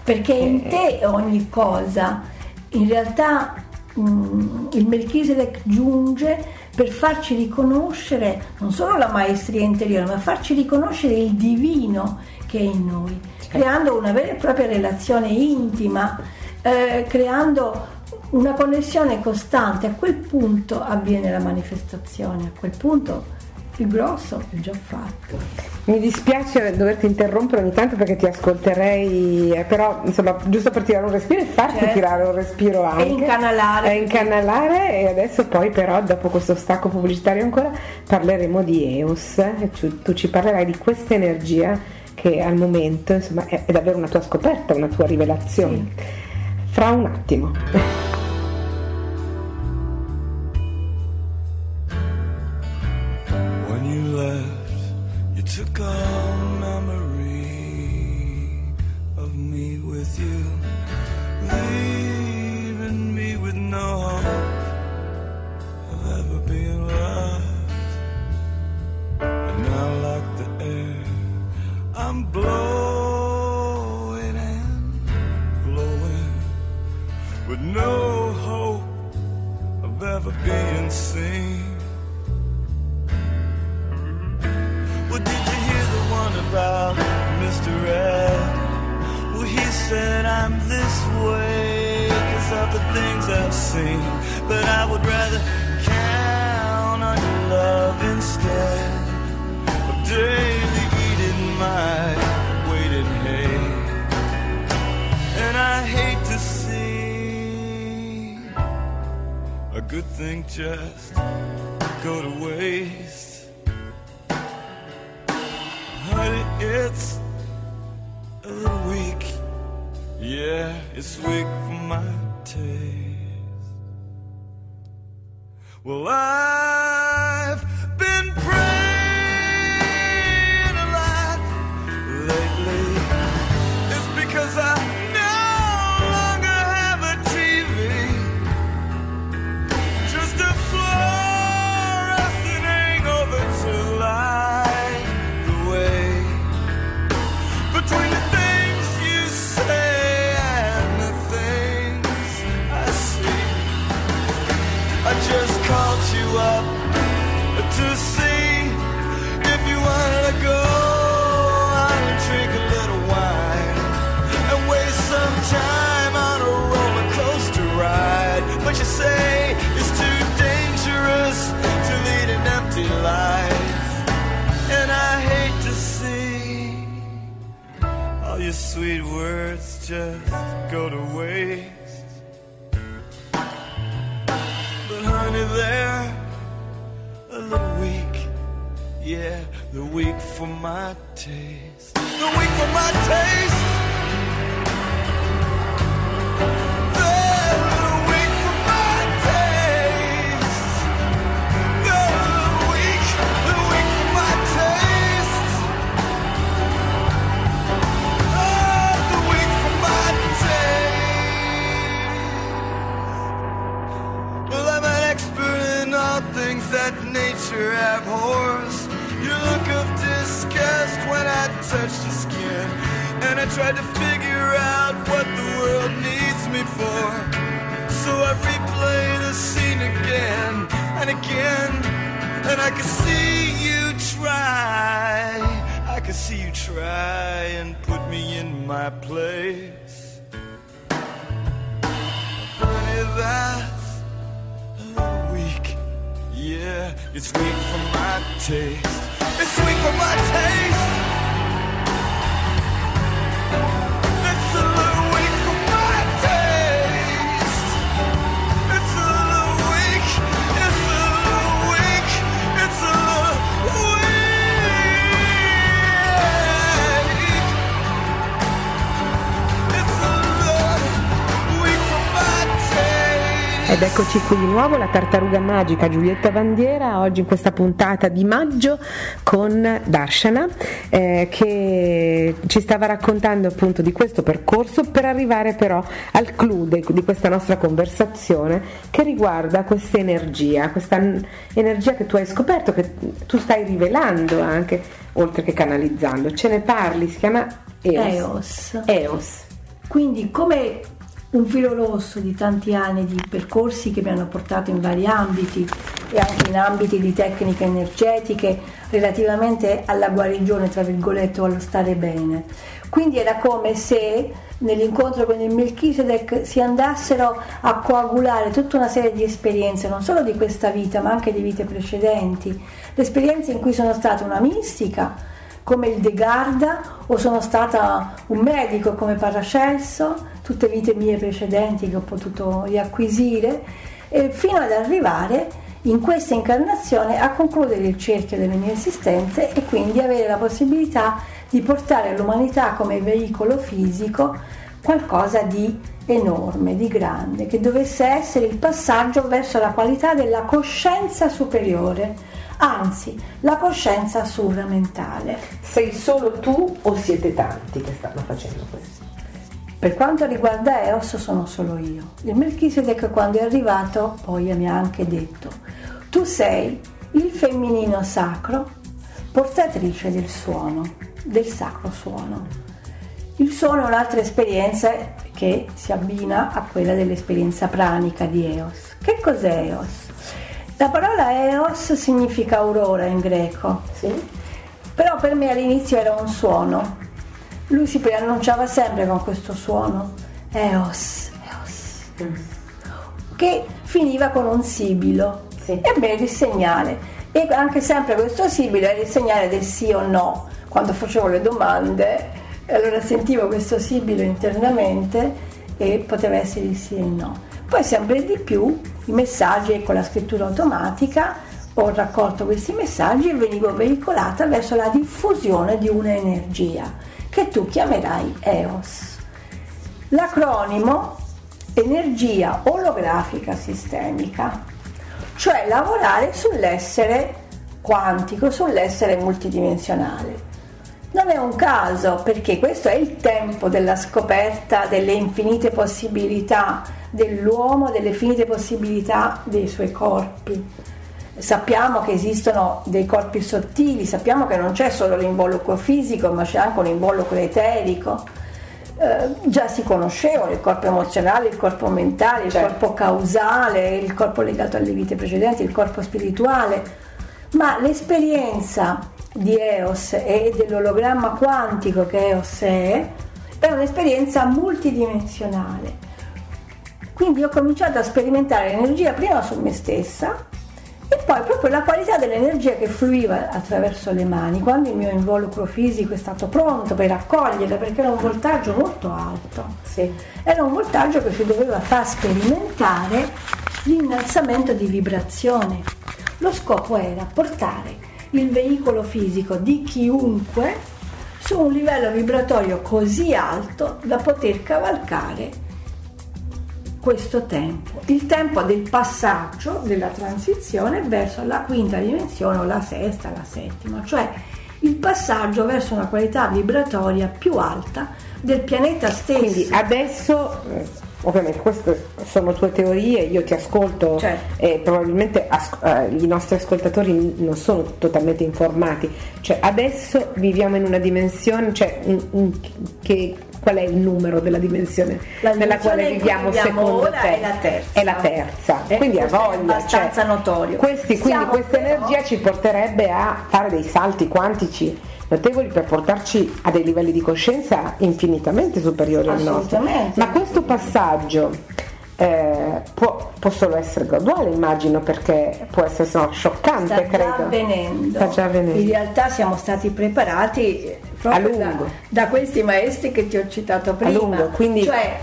Perché in te ogni cosa. In realtà mm, il Melchisedec giunge per farci riconoscere non solo la maestria interiore, ma farci riconoscere il divino che è in noi, creando una vera e propria relazione intima, eh, creando una connessione costante. A quel punto avviene la manifestazione, a quel punto il grosso è già fatto. Mi dispiace doverti interrompere ogni tanto perché ti ascolterei, eh, però insomma giusto per tirare un respiro e farti Certo. tirare un respiro anche. incanalare. E incanalare e adesso poi però dopo questo stacco pubblicitario ancora parleremo di Eos e tu, tu ci parlerai di questa energia che al momento insomma è, è davvero una tua scoperta, una tua rivelazione. Fra un attimo. Took all memory of me with you, leaving me with no hope of ever being loved. And now, like the air, I'm blowing and blowing with no hope of ever being seen. About Mr. Ed? Well, he said I'm this way because of the things I've seen. But I would rather count on your love instead of daily eating my weight in hay. And I hate to see a good thing just go to waste. It's a little weak. Yeah, it's weak for my taste. Well, I've been praying di nuovo, la tartaruga magica Giulietta Bandiera, oggi in questa puntata di maggio con Darshana eh, che ci stava raccontando appunto di questo percorso per arrivare però al clou de- di questa nostra conversazione che riguarda questa energia, questa energia che tu hai scoperto, che tu stai rivelando anche, oltre che canalizzando. Ce ne parli, si chiama Eos. EOS. Eos. Quindi come un filo rosso di tanti anni di percorsi che mi hanno portato in vari ambiti e anche in ambiti di tecniche energetiche relativamente alla guarigione, tra virgolette, o allo stare bene. Quindi era come se nell'incontro con il Melchizedek si andassero a coagulare tutta una serie di esperienze, non solo di questa vita, ma anche di vite precedenti. L'esperienza in cui sono stata una mistica, come il De Garda, o sono stata un medico come Paracelso, tutte vite mie precedenti che ho potuto riacquisire, fino ad arrivare in questa incarnazione a concludere il cerchio delle mie esistenze e quindi avere la possibilità di portare all'umanità come veicolo fisico qualcosa di enorme, di grande, che dovesse essere il passaggio verso la qualità della coscienza superiore, anzi la coscienza sovramentale. Sei solo tu o siete tanti che stanno facendo questo? Per quanto riguarda Eos sono solo io. Il Melchizedek quando è arrivato poi mi ha anche detto, tu sei il femminino sacro, portatrice del suono, del sacro suono. Il suono è un'altra esperienza che si abbina a quella dell'esperienza pranica di Eos. Che cos'è Eos? La parola Eos significa aurora in greco, Sì? però per me all'inizio era un suono. Lui si preannunciava sempre con questo suono, Eos, Eos, che finiva con un sibilo. Sì. Ebbene, il segnale. E anche sempre questo sibilo era il segnale del sì o no. Quando facevo le domande, allora sentivo questo sibilo internamente e poteva essere il sì e il no. Poi sempre di più i messaggi con la scrittura automatica ho raccolto questi messaggi e venivo veicolata verso la diffusione di un'energia che tu chiamerai EOS. L'acronimo energia olografica sistemica, cioè lavorare sull'essere quantico, sull'essere multidimensionale. Non è un caso perché questo è il tempo della scoperta delle infinite possibilità dell'uomo, delle infinite possibilità dei suoi corpi. Sappiamo che esistono dei corpi sottili, sappiamo che non c'è solo l'involucro fisico, ma c'è anche un involucro eterico. Eh, già si conoscevano il corpo emozionale, il corpo mentale, il Certo. corpo causale, il corpo legato alle vite precedenti, il corpo spirituale, ma l'esperienza di EOS e dell'ologramma quantico che EOS è, è un'esperienza multidimensionale. Quindi ho cominciato a sperimentare l'energia prima su me stessa e poi proprio la qualità dell'energia che fluiva attraverso le mani, quando il mio involucro fisico è stato pronto per accoglierla, perché era un voltaggio molto alto. Sì. Era un voltaggio che ci doveva far sperimentare l'innalzamento di vibrazione. Lo scopo era portare il veicolo fisico di chiunque su un livello vibratorio così alto da poter cavalcare questo tempo, il tempo del passaggio, della transizione verso la quinta dimensione o la sesta, la settima, cioè il passaggio verso una qualità vibratoria più alta del pianeta stesso. Quindi adesso, eh, ovviamente queste sono tue teorie, io ti ascolto Certo. e probabilmente as- eh, i nostri ascoltatori non sono totalmente informati, cioè adesso viviamo in una dimensione, cioè in- in- che, qual è il numero della dimensione La nella quale dimensione viviamo secondo te? è la terza. È la terza, Eh, quindi a questo è voglia. abbastanza cioè, notorio. Questi, quindi questa energia ci porterebbe a fare dei salti quantici notevoli per portarci a dei livelli di coscienza infinitamente superiori al nostro. Ma questo passaggio eh, può, può solo essere graduale, immagino, perché può essere no, scioccante, sta credo. già avvenendo. Sta già avvenendo. In realtà siamo stati preparati proprio A da, lungo. da questi maestri che ti ho citato prima. A lungo, quindi cioè,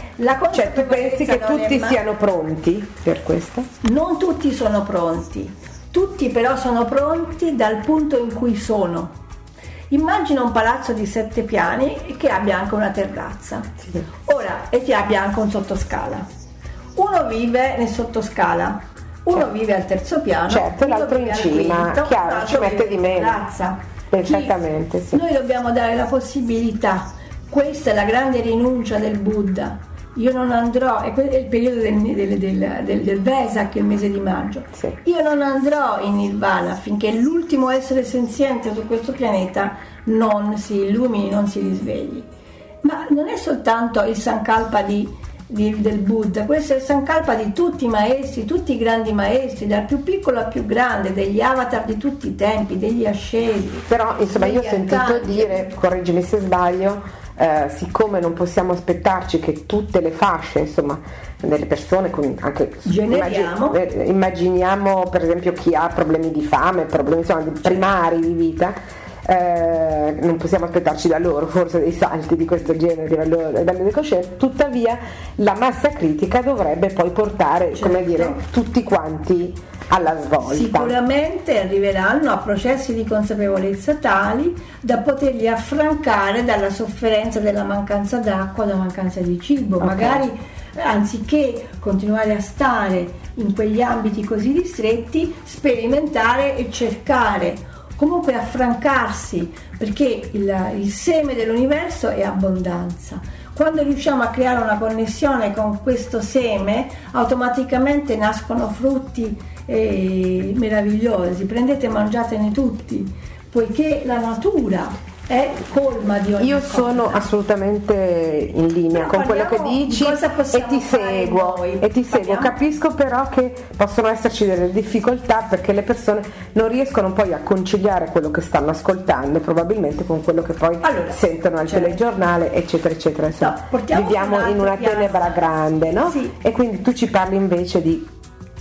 cioè, tu pensi che tutti mai- siano pronti per questo? Non tutti sono pronti, tutti però sono pronti dal punto in cui sono. Immagina un palazzo di sette piani che abbia anche una terrazza. Sì. Ora, e che abbia anche un sottoscala. Uno vive nel sottoscala, uno Certo. vive al terzo piano, Certo, l'altro vive in cima, quinto, chiaro, ci mette di meno. terrazza. Esattamente, sì. Noi dobbiamo dare la possibilità, questa è la grande rinuncia del Buddha. Io non andrò, e è il periodo del, del, del, del, del Vesak, il mese di maggio. Sì. Io non andrò in Nirvana finché l'ultimo essere senziente su questo pianeta non si illumini, non si risvegli. Ma non è soltanto il Sankalpa di, di- del Buddha, questo è il Sankalpa di tutti i maestri, tutti i grandi maestri, dal più piccolo al più grande, degli avatar di tutti i tempi, degli ascesi. Però insomma io ho sentito arcangeli. dire, correggimi se sbaglio, eh, siccome non possiamo aspettarci che tutte le fasce insomma delle persone anche Generiamo. immagin- eh, immaginiamo per esempio chi ha problemi di fame, problemi insomma, primari di vita eh, non possiamo aspettarci da loro forse dei salti di questo genere a livello a livello di coscienza, tuttavia la massa critica dovrebbe poi portare come Certo. dire, tutti quanti alla svolta. Sicuramente arriveranno a processi di consapevolezza tali da poterli affrancare dalla sofferenza della mancanza d'acqua, della mancanza di cibo, Ok. magari anziché continuare a stare in quegli ambiti così ristretti, sperimentare e cercare comunque affrancarsi perché il, il seme dell'universo è abbondanza. Quando riusciamo a creare una connessione con questo seme, automaticamente nascono frutti eh, meravigliosi. Prendete e mangiatene tutti, poiché la natura è colma di ogni Io cosa. sono assolutamente in linea Però con quello che di dici e ti seguo, e ti seguo. Capisco però che possono esserci delle difficoltà perché le persone non riescono poi a conciliare quello che stanno ascoltando probabilmente con quello che poi Allora, sentono al certo. telegiornale, eccetera, eccetera. Insomma, No, viviamo in una tenebra grande, no? Sì. E quindi tu ci parli invece di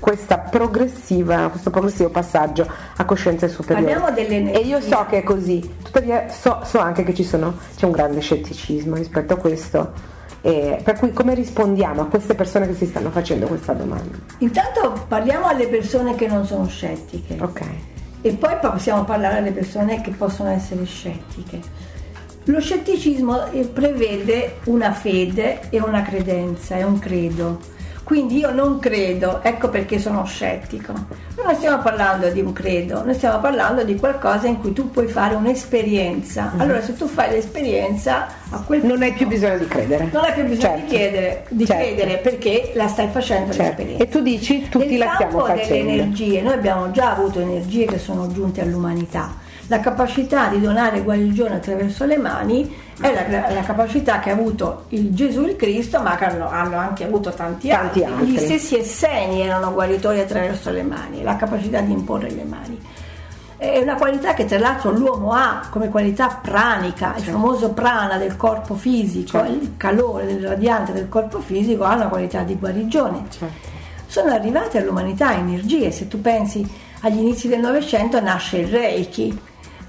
questa progressiva, questo progressivo passaggio a coscienze superiori. Parliamo delle E io so che è così, tuttavia so, so anche che ci sono, c'è un grande scetticismo rispetto a questo. E per cui come rispondiamo a queste persone che si stanno facendo questa domanda? Intanto parliamo alle persone che non sono scettiche. Ok, E poi possiamo parlare alle persone che possono essere scettiche. Lo scetticismo eh, prevede una fede e una credenza, è un credo. Quindi io non credo, ecco perché sono scettico. Non stiamo parlando di un credo, noi stiamo parlando di qualcosa in cui tu puoi fare un'esperienza. Allora se tu fai l'esperienza a quel Mhm. non hai più punto bisogno di credere. non hai più bisogno Certo. di, chiedere, di Certo. credere perché la stai facendo Certo. l'esperienza. E tu dici tutti Nel la stiamo facendo. delle energie, noi abbiamo già avuto energie che sono giunte all'umanità. La capacità di donare guarigione attraverso le mani è la, la capacità che ha avuto il Gesù il Cristo, ma che hanno, hanno anche avuto tanti, Tanti altri. Gli stessi esseni erano guaritori attraverso le mani, la capacità di imporre le mani. È una qualità che tra l'altro l'uomo ha come qualità pranica, il famoso prana del corpo fisico, Certo. il calore del radiante del corpo fisico ha una qualità di guarigione Certo. sono arrivate all'umanità energie. Se tu pensi agli inizi del Novecento nasce il Reiki.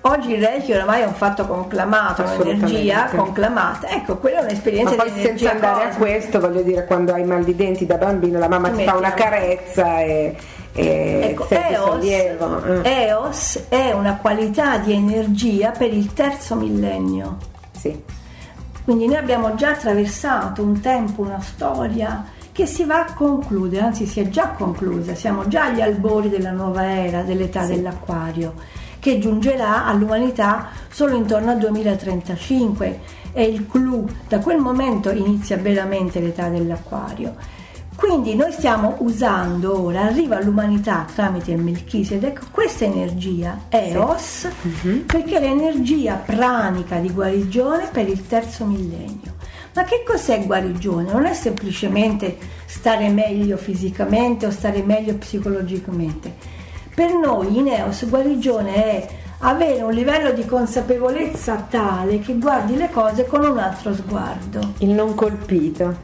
Oggi il Reiki oramai è un fatto conclamato, un'energia conclamata. Ecco, quella è Ma un'esperienza poi di senza andare a cosmica. questo, voglio dire, quando hai mal di denti da bambino, la mamma Ti ti fa una carezza e, e Ecco, senti Eos, sollievo. eh. Eos è una qualità di energia per il terzo millennio. Sì. Quindi noi abbiamo già attraversato un tempo, una storia che si va a concludere, anzi si è già conclusa, siamo già agli albori della nuova era, dell'età dell'acquario, che giungerà all'umanità solo intorno al 2035. È il clou, da quel momento inizia veramente l'età dell'acquario. Quindi noi stiamo usando ora, arriva all'umanità tramite il Melchisedec, questa energia, Eos, perché è l'energia pranica di guarigione per il terzo millennio. Ma che cos'è guarigione? Non è semplicemente stare meglio fisicamente o stare meglio psicologicamente. Per noi in Eos guarigione è avere un livello di consapevolezza tale che guardi le cose con un altro sguardo. Il non colpito.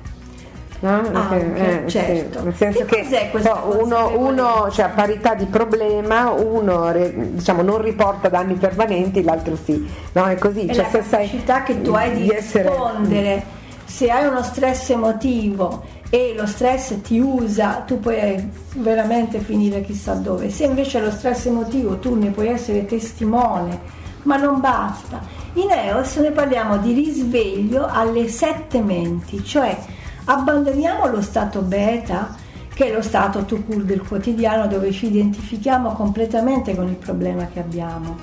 No? Anche, Eh, certo. sì, nel senso Che che, no, uno, uno cioè, a parità di problema, uno diciamo, non riporta danni permanenti, l'altro sì. No, è così. è cioè, la capacità che tu hai di, essere- rispondere. Se hai uno stress emotivo e lo stress ti usa, tu puoi veramente finire chissà dove. Se invece lo stress emotivo tu ne puoi essere testimone, ma non basta. In EOS noi parliamo di risveglio alle sette menti, cioè Abbandoniamo lo stato beta, che è lo stato to cure del quotidiano dove ci identifichiamo completamente con il problema che abbiamo,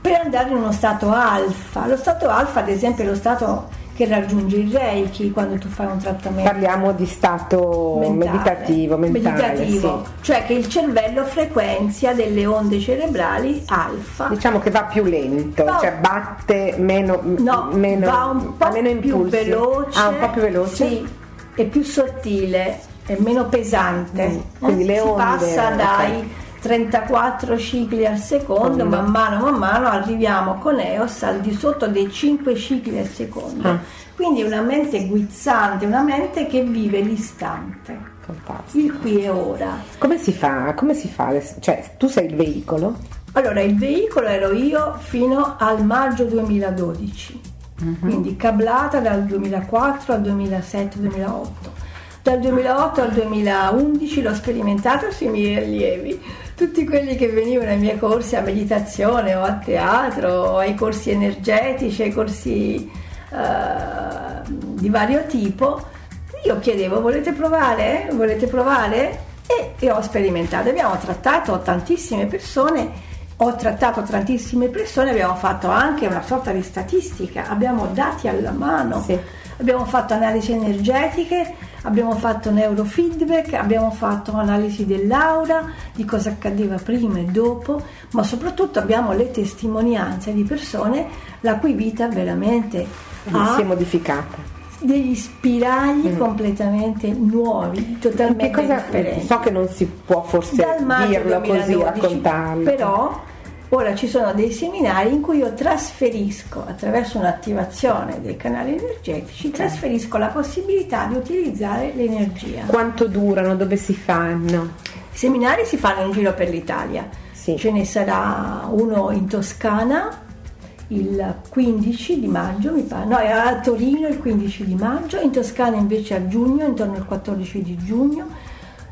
per andare in uno stato alfa. Lo stato alfa, ad esempio, è lo stato che raggiunge il Reiki quando tu fai un trattamento Parliamo di stato mentale, meditativo, mentale, meditativo, sì. cioè che il cervello frequenzia delle onde cerebrali alfa. Diciamo che va più lento, No. cioè batte meno, No, meno, va un po' meno più impulsi. veloce. Ah, un po' più veloce? Sì, è più sottile, è meno pesante. Mm, quindi le si onde, passa dai 34 cicli al secondo, man mano, man mano arriviamo con EOS al di sotto dei 5 cicli al secondo. Ah. Quindi una mente guizzante, una mente che vive l'istante, Fantastico. il qui e ora. Come si fa? Come si fa? Cioè, tu sei il veicolo? Allora, il veicolo ero io fino al maggio 2012, quindi cablata dal 2004 al 2007-2008. Dal 2008 al 2011 l'ho sperimentato sui miei allievi, tutti quelli che venivano ai miei corsi a meditazione o a teatro, o ai corsi energetici, ai corsi eh, di vario tipo. Io chiedevo, volete provare? Volete provare? E, e ho sperimentato. Abbiamo trattato tantissime persone ho trattato tantissime persone, abbiamo fatto anche una sorta di statistica, abbiamo dati alla mano, Sì. abbiamo fatto analisi energetiche, abbiamo fatto neurofeedback, abbiamo fatto analisi dell'aura, di cosa accadeva prima e dopo, ma soprattutto abbiamo le testimonianze di persone la cui vita veramente Si ha è modificata. degli spiragli completamente nuovi, totalmente Che cosa, differenti so che non si può forse dal dirlo così, 2012, raccontarlo. però ora ci sono dei seminari in cui io trasferisco attraverso un'attivazione dei canali energetici trasferisco la possibilità di utilizzare l'energia Quanto durano? Dove si fanno? i seminari si fanno in giro per l'Italia Sì. ce ne sarà uno in Toscana il 15 di maggio mi pare no a Torino il 15 di maggio in Toscana invece a giugno intorno al 14 di giugno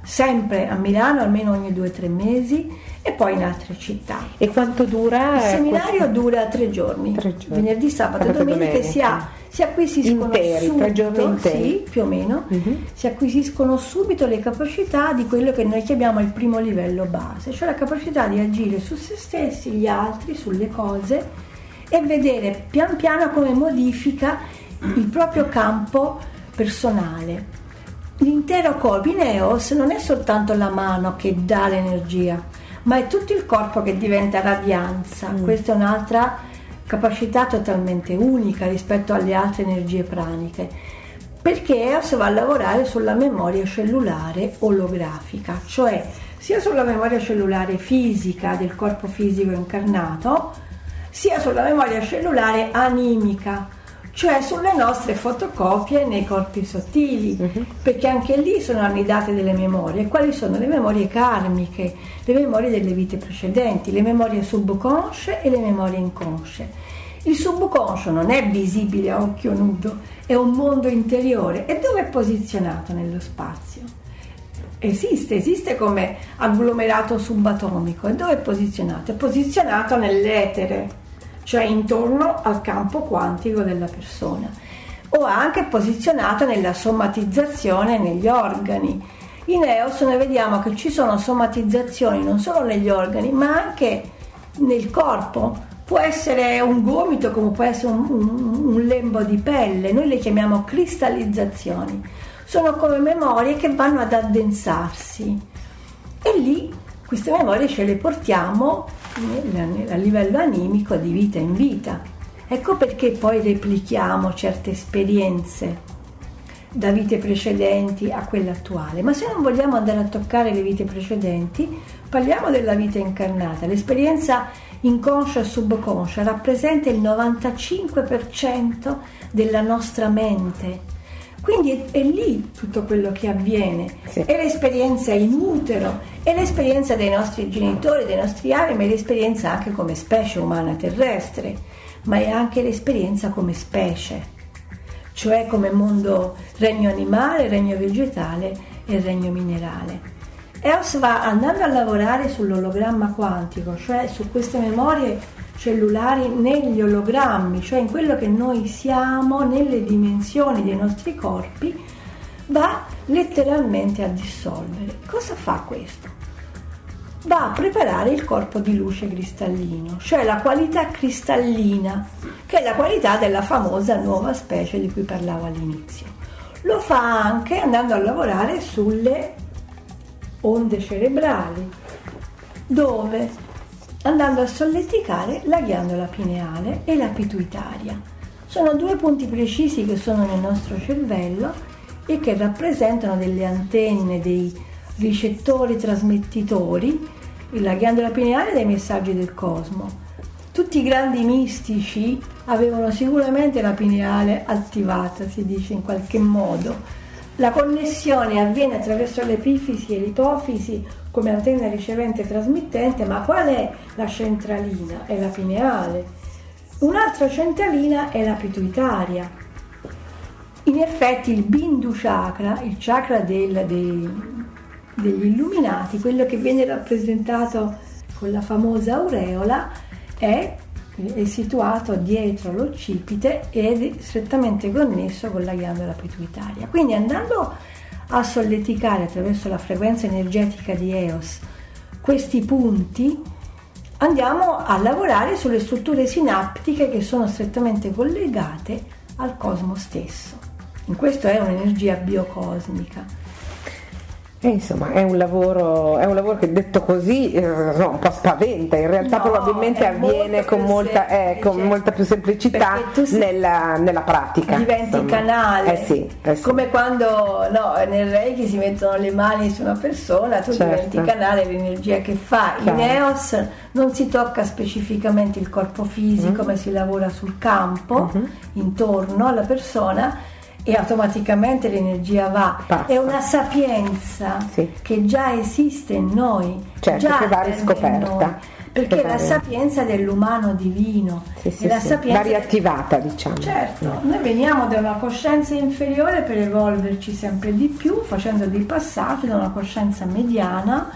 sempre a Milano almeno ogni due o tre mesi e poi in altre città E quanto dura? il eh, seminario questo? dura tre giorni, Tre giorni. venerdì, sabato, Sabato e domenica, domenica. si, ha- si acquisiscono Interi, subito, tre giorni interi. sì, più o meno, Mhm. si acquisiscono subito le capacità di quello che noi chiamiamo il primo livello base, cioè la capacità di agire su se stessi, gli altri, sulle cose e vedere pian piano come modifica il proprio campo personale. L'intero corpo in EOS non è soltanto la mano che dà l'energia, ma è tutto il corpo che diventa radianza. Questa è un'altra capacità totalmente unica rispetto alle altre energie praniche. Perché EOS va a lavorare sulla memoria cellulare olografica, cioè sia sulla memoria cellulare fisica del corpo fisico incarnato, sia sulla memoria cellulare animica, cioè sulle nostre fotocopie nei corpi sottili, perché anche lì sono annidate delle memorie. Quali sono le memorie karmiche, le memorie delle vite precedenti, le memorie subconsce e le memorie inconsce. Il subconscio non è visibile a occhio nudo, è un mondo interiore. E dove è posizionato nello spazio? Esiste, esiste come agglomerato subatomico. E dove è posizionato? È posizionato nell'etere, cioè intorno al campo quantico della persona. O anche posizionato nella somatizzazione negli organi. In EOS noi vediamo che ci sono somatizzazioni non solo negli organi, ma anche nel corpo. Può essere un gomito come può essere un, un- un lembo di pelle, noi le chiamiamo cristallizzazioni. Sono come memorie che vanno ad addensarsi e lì queste memorie ce le portiamo a livello animico di vita in vita. Ecco perché poi replichiamo certe esperienze da vite precedenti a quella attuale. Ma se non vogliamo andare a toccare le vite precedenti, parliamo della vita incarnata. L'esperienza inconscia e subconscia rappresenta il 95% della nostra mente. Quindi è, è lì tutto quello che avviene. Sì. È l'esperienza in utero, è l'esperienza dei nostri genitori, dei nostri avi, ma è l'esperienza anche come specie umana terrestre, ma è anche l'esperienza come specie cioè come mondo regno animale, regno vegetale e regno minerale. EOS va andando a lavorare sull'ologramma quantico, cioè su queste memorie cellulari negli ologrammi, cioè in quello che noi siamo nelle dimensioni dei nostri corpi, va letteralmente a dissolvere. Cosa fa questo? Va a preparare il corpo di luce cristallino, cioè la qualità cristallina, che è la qualità della famosa nuova specie di cui parlavo all'inizio. Lo fa anche andando a lavorare sulle onde cerebrali, dove? Andando a solleticare la ghiandola pineale e la pituitaria. Sono due punti precisi che sono nel nostro cervello e che rappresentano delle antenne, dei ricettori trasmettitori, la ghiandola pineale dei messaggi del cosmo. Tutti i grandi mistici avevano sicuramente la pineale attivata, si dice in qualche modo. La connessione avviene attraverso l'epifisi e l'ipofisi come antenna ricevente e trasmittente, ma qual è la centralina? È la pineale. Un'altra centralina è la pituitaria. In effetti il Bindu chakra, il chakra del, dei, degli illuminati, quello che viene rappresentato con la famosa aureola, è, è situato dietro l'occipite ed è strettamente connesso con la ghiandola pituitaria. Quindi andando a solleticare attraverso la frequenza energetica di EOS questi punti, andiamo a lavorare sulle strutture sinaptiche che sono strettamente collegate al cosmo stesso. In questo è un'energia biocosmica. E insomma, è un, lavoro, è un lavoro che detto così eh, un po' spaventa, in realtà No, probabilmente avviene con molta, eh, con molta più semplicità nella, nella pratica. diventi insomma. canale. Eh sì, eh sì. Come quando no, nel Reiki si mettono le mani su una persona, tu Certo. diventi canale dell'energia che fa. In Chiaro. EOS non si tocca specificamente il corpo fisico, Mm. ma si lavora sul campo, Mm-hmm. intorno alla persona e automaticamente l'energia va. Passa. È una sapienza Sì. che già esiste in noi, Certo, già che va riscoperta. perché è la sapienza dell'umano divino. Sì, sì, è la sapienza Va riattivata, diciamo. Certo, noi veniamo da una coscienza inferiore per evolverci sempre di più, facendo dei passaggi da una coscienza mediana,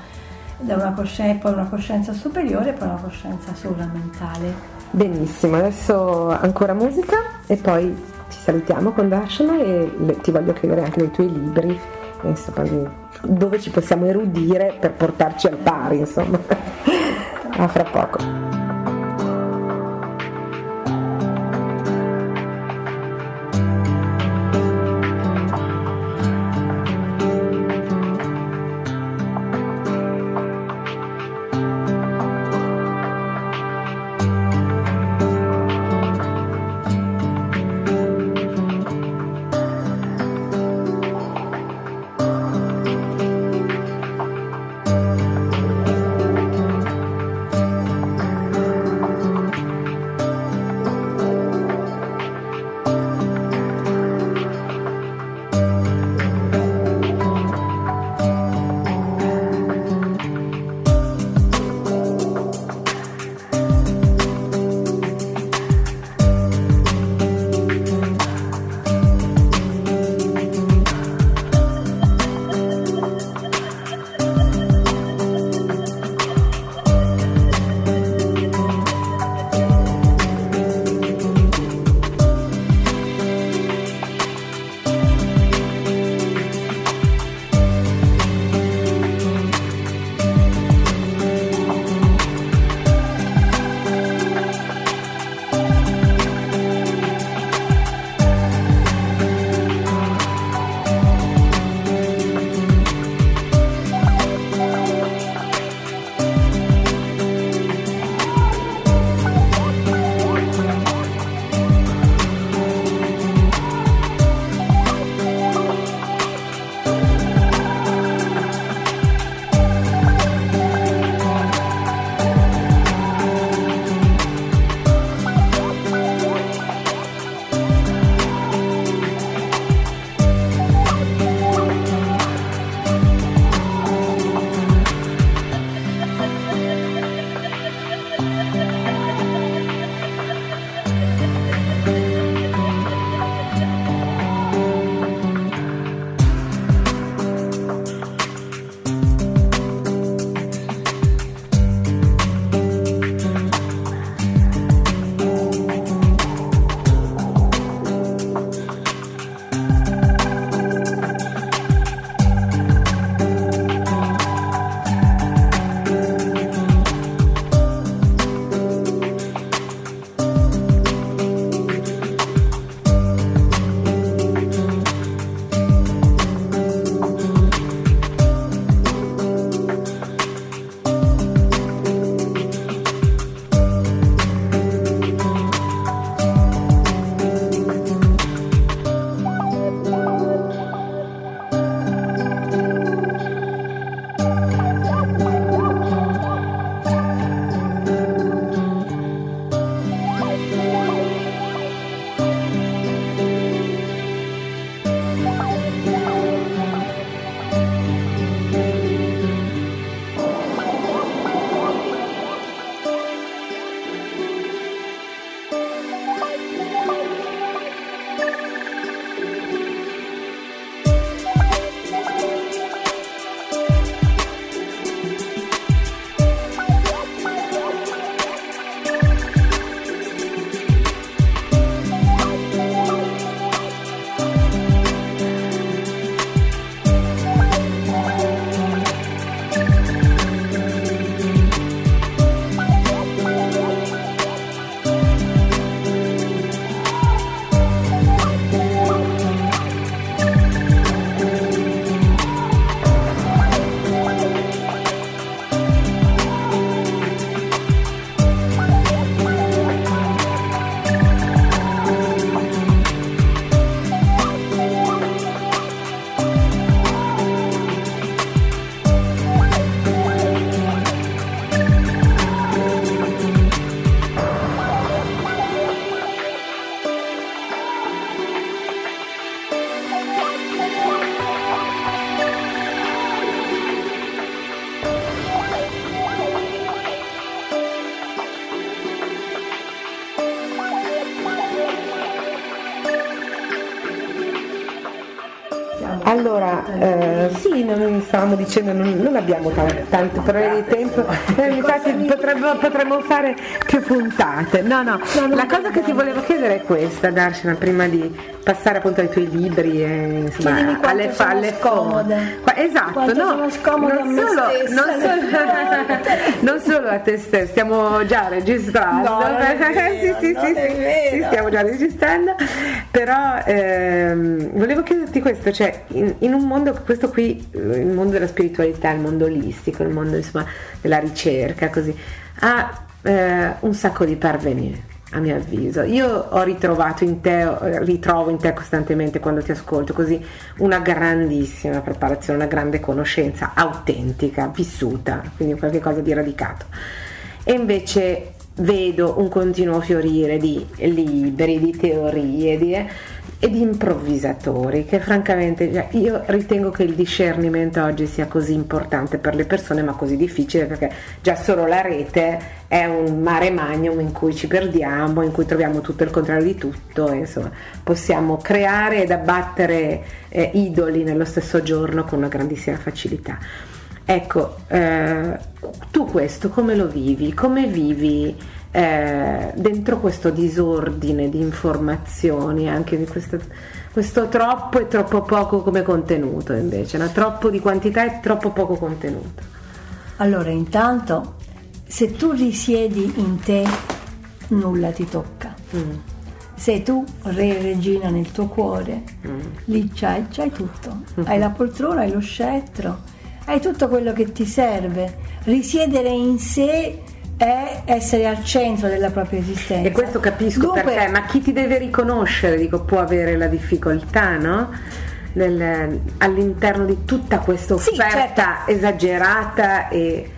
da una coscienza, poi una coscienza superiore, poi una coscienza sovramentale. Benissimo, adesso ancora musica e poi ci salutiamo con Darshana e le- ti voglio chiedere anche dei tuoi libri, insomma, di- dove ci possiamo erudire per portarci al pari, insomma. A fra poco. Non stavamo dicendo, non, non abbiamo tanto, tanto breve di tempo, eh, infatti potremmo, potremmo fare più puntate. No, no, la cosa che ti volevo chiedere è questa, Darshana, prima di passare appunto ai tuoi libri e insomma alle falle scomoda. Qua- esatto, no, non solo, stessa. non solo- non solo a te stesso, stiamo già registrando. No, vero, sì, sì, sì, sì, stiamo già registrando, però ehm, volevo chiederti questo, cioè in, in un mondo, questo qui, il mondo della spiritualità, il mondo olistico, il mondo insomma della ricerca, così, ha eh, un sacco di parvenire. A mio avviso, io ho ritrovato in te, ritrovo in te costantemente quando ti ascolto così una grandissima preparazione, una grande conoscenza autentica, vissuta, quindi qualcosa di radicato. E invece vedo un continuo fiorire di libri, di teorie di- e di improvvisatori che francamente cioè, io ritengo che il discernimento oggi sia così importante per le persone ma così difficile perché già solo la rete è un mare magnum in cui ci perdiamo, in cui troviamo tutto il contrario di tutto, e insomma possiamo creare ed abbattere eh, idoli nello stesso giorno con una grandissima facilità. Ecco, eh, tu questo come lo vivi? Come vivi eh, dentro questo disordine di informazioni, anche di questo, questo troppo e troppo poco come contenuto invece, no? troppo di quantità e troppo poco contenuto? Allora, intanto, se tu risiedi in te, nulla ti tocca. Mm. Sei tu, re e regina nel tuo cuore, lì c'hai, c'hai tutto. Hai la poltrona, hai lo scettro, hai tutto quello che ti serve. Risiedere in sé è essere al centro della propria esistenza. E questo capisco Dunque, perché, ma chi ti deve riconoscere, dico, può avere la difficoltà, no? Nel- all'interno di tutta questa Sì, offerta certo. esagerata e,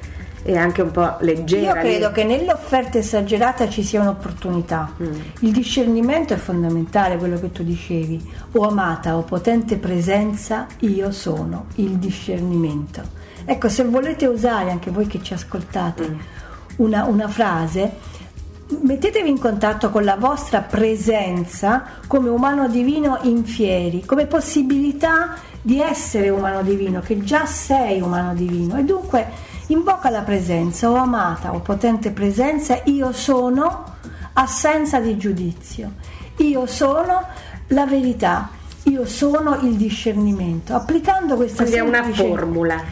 e anche un po' Io leggera. credo che nell'offerta esagerata ci sia un'opportunità. Il discernimento è fondamentale, quello che tu dicevi. O amata o potente presenza, io sono il discernimento. Ecco, se volete usare, anche voi che ci ascoltate, una, una frase, mettetevi in contatto con la vostra presenza come umano divino in fieri, come possibilità di essere umano divino, che già sei umano divino. E dunque invoca la presenza, o amata o potente presenza, io sono assenza di giudizio, io sono la verità, io sono il discernimento. Applicando questa Quindi è una semplice- formula.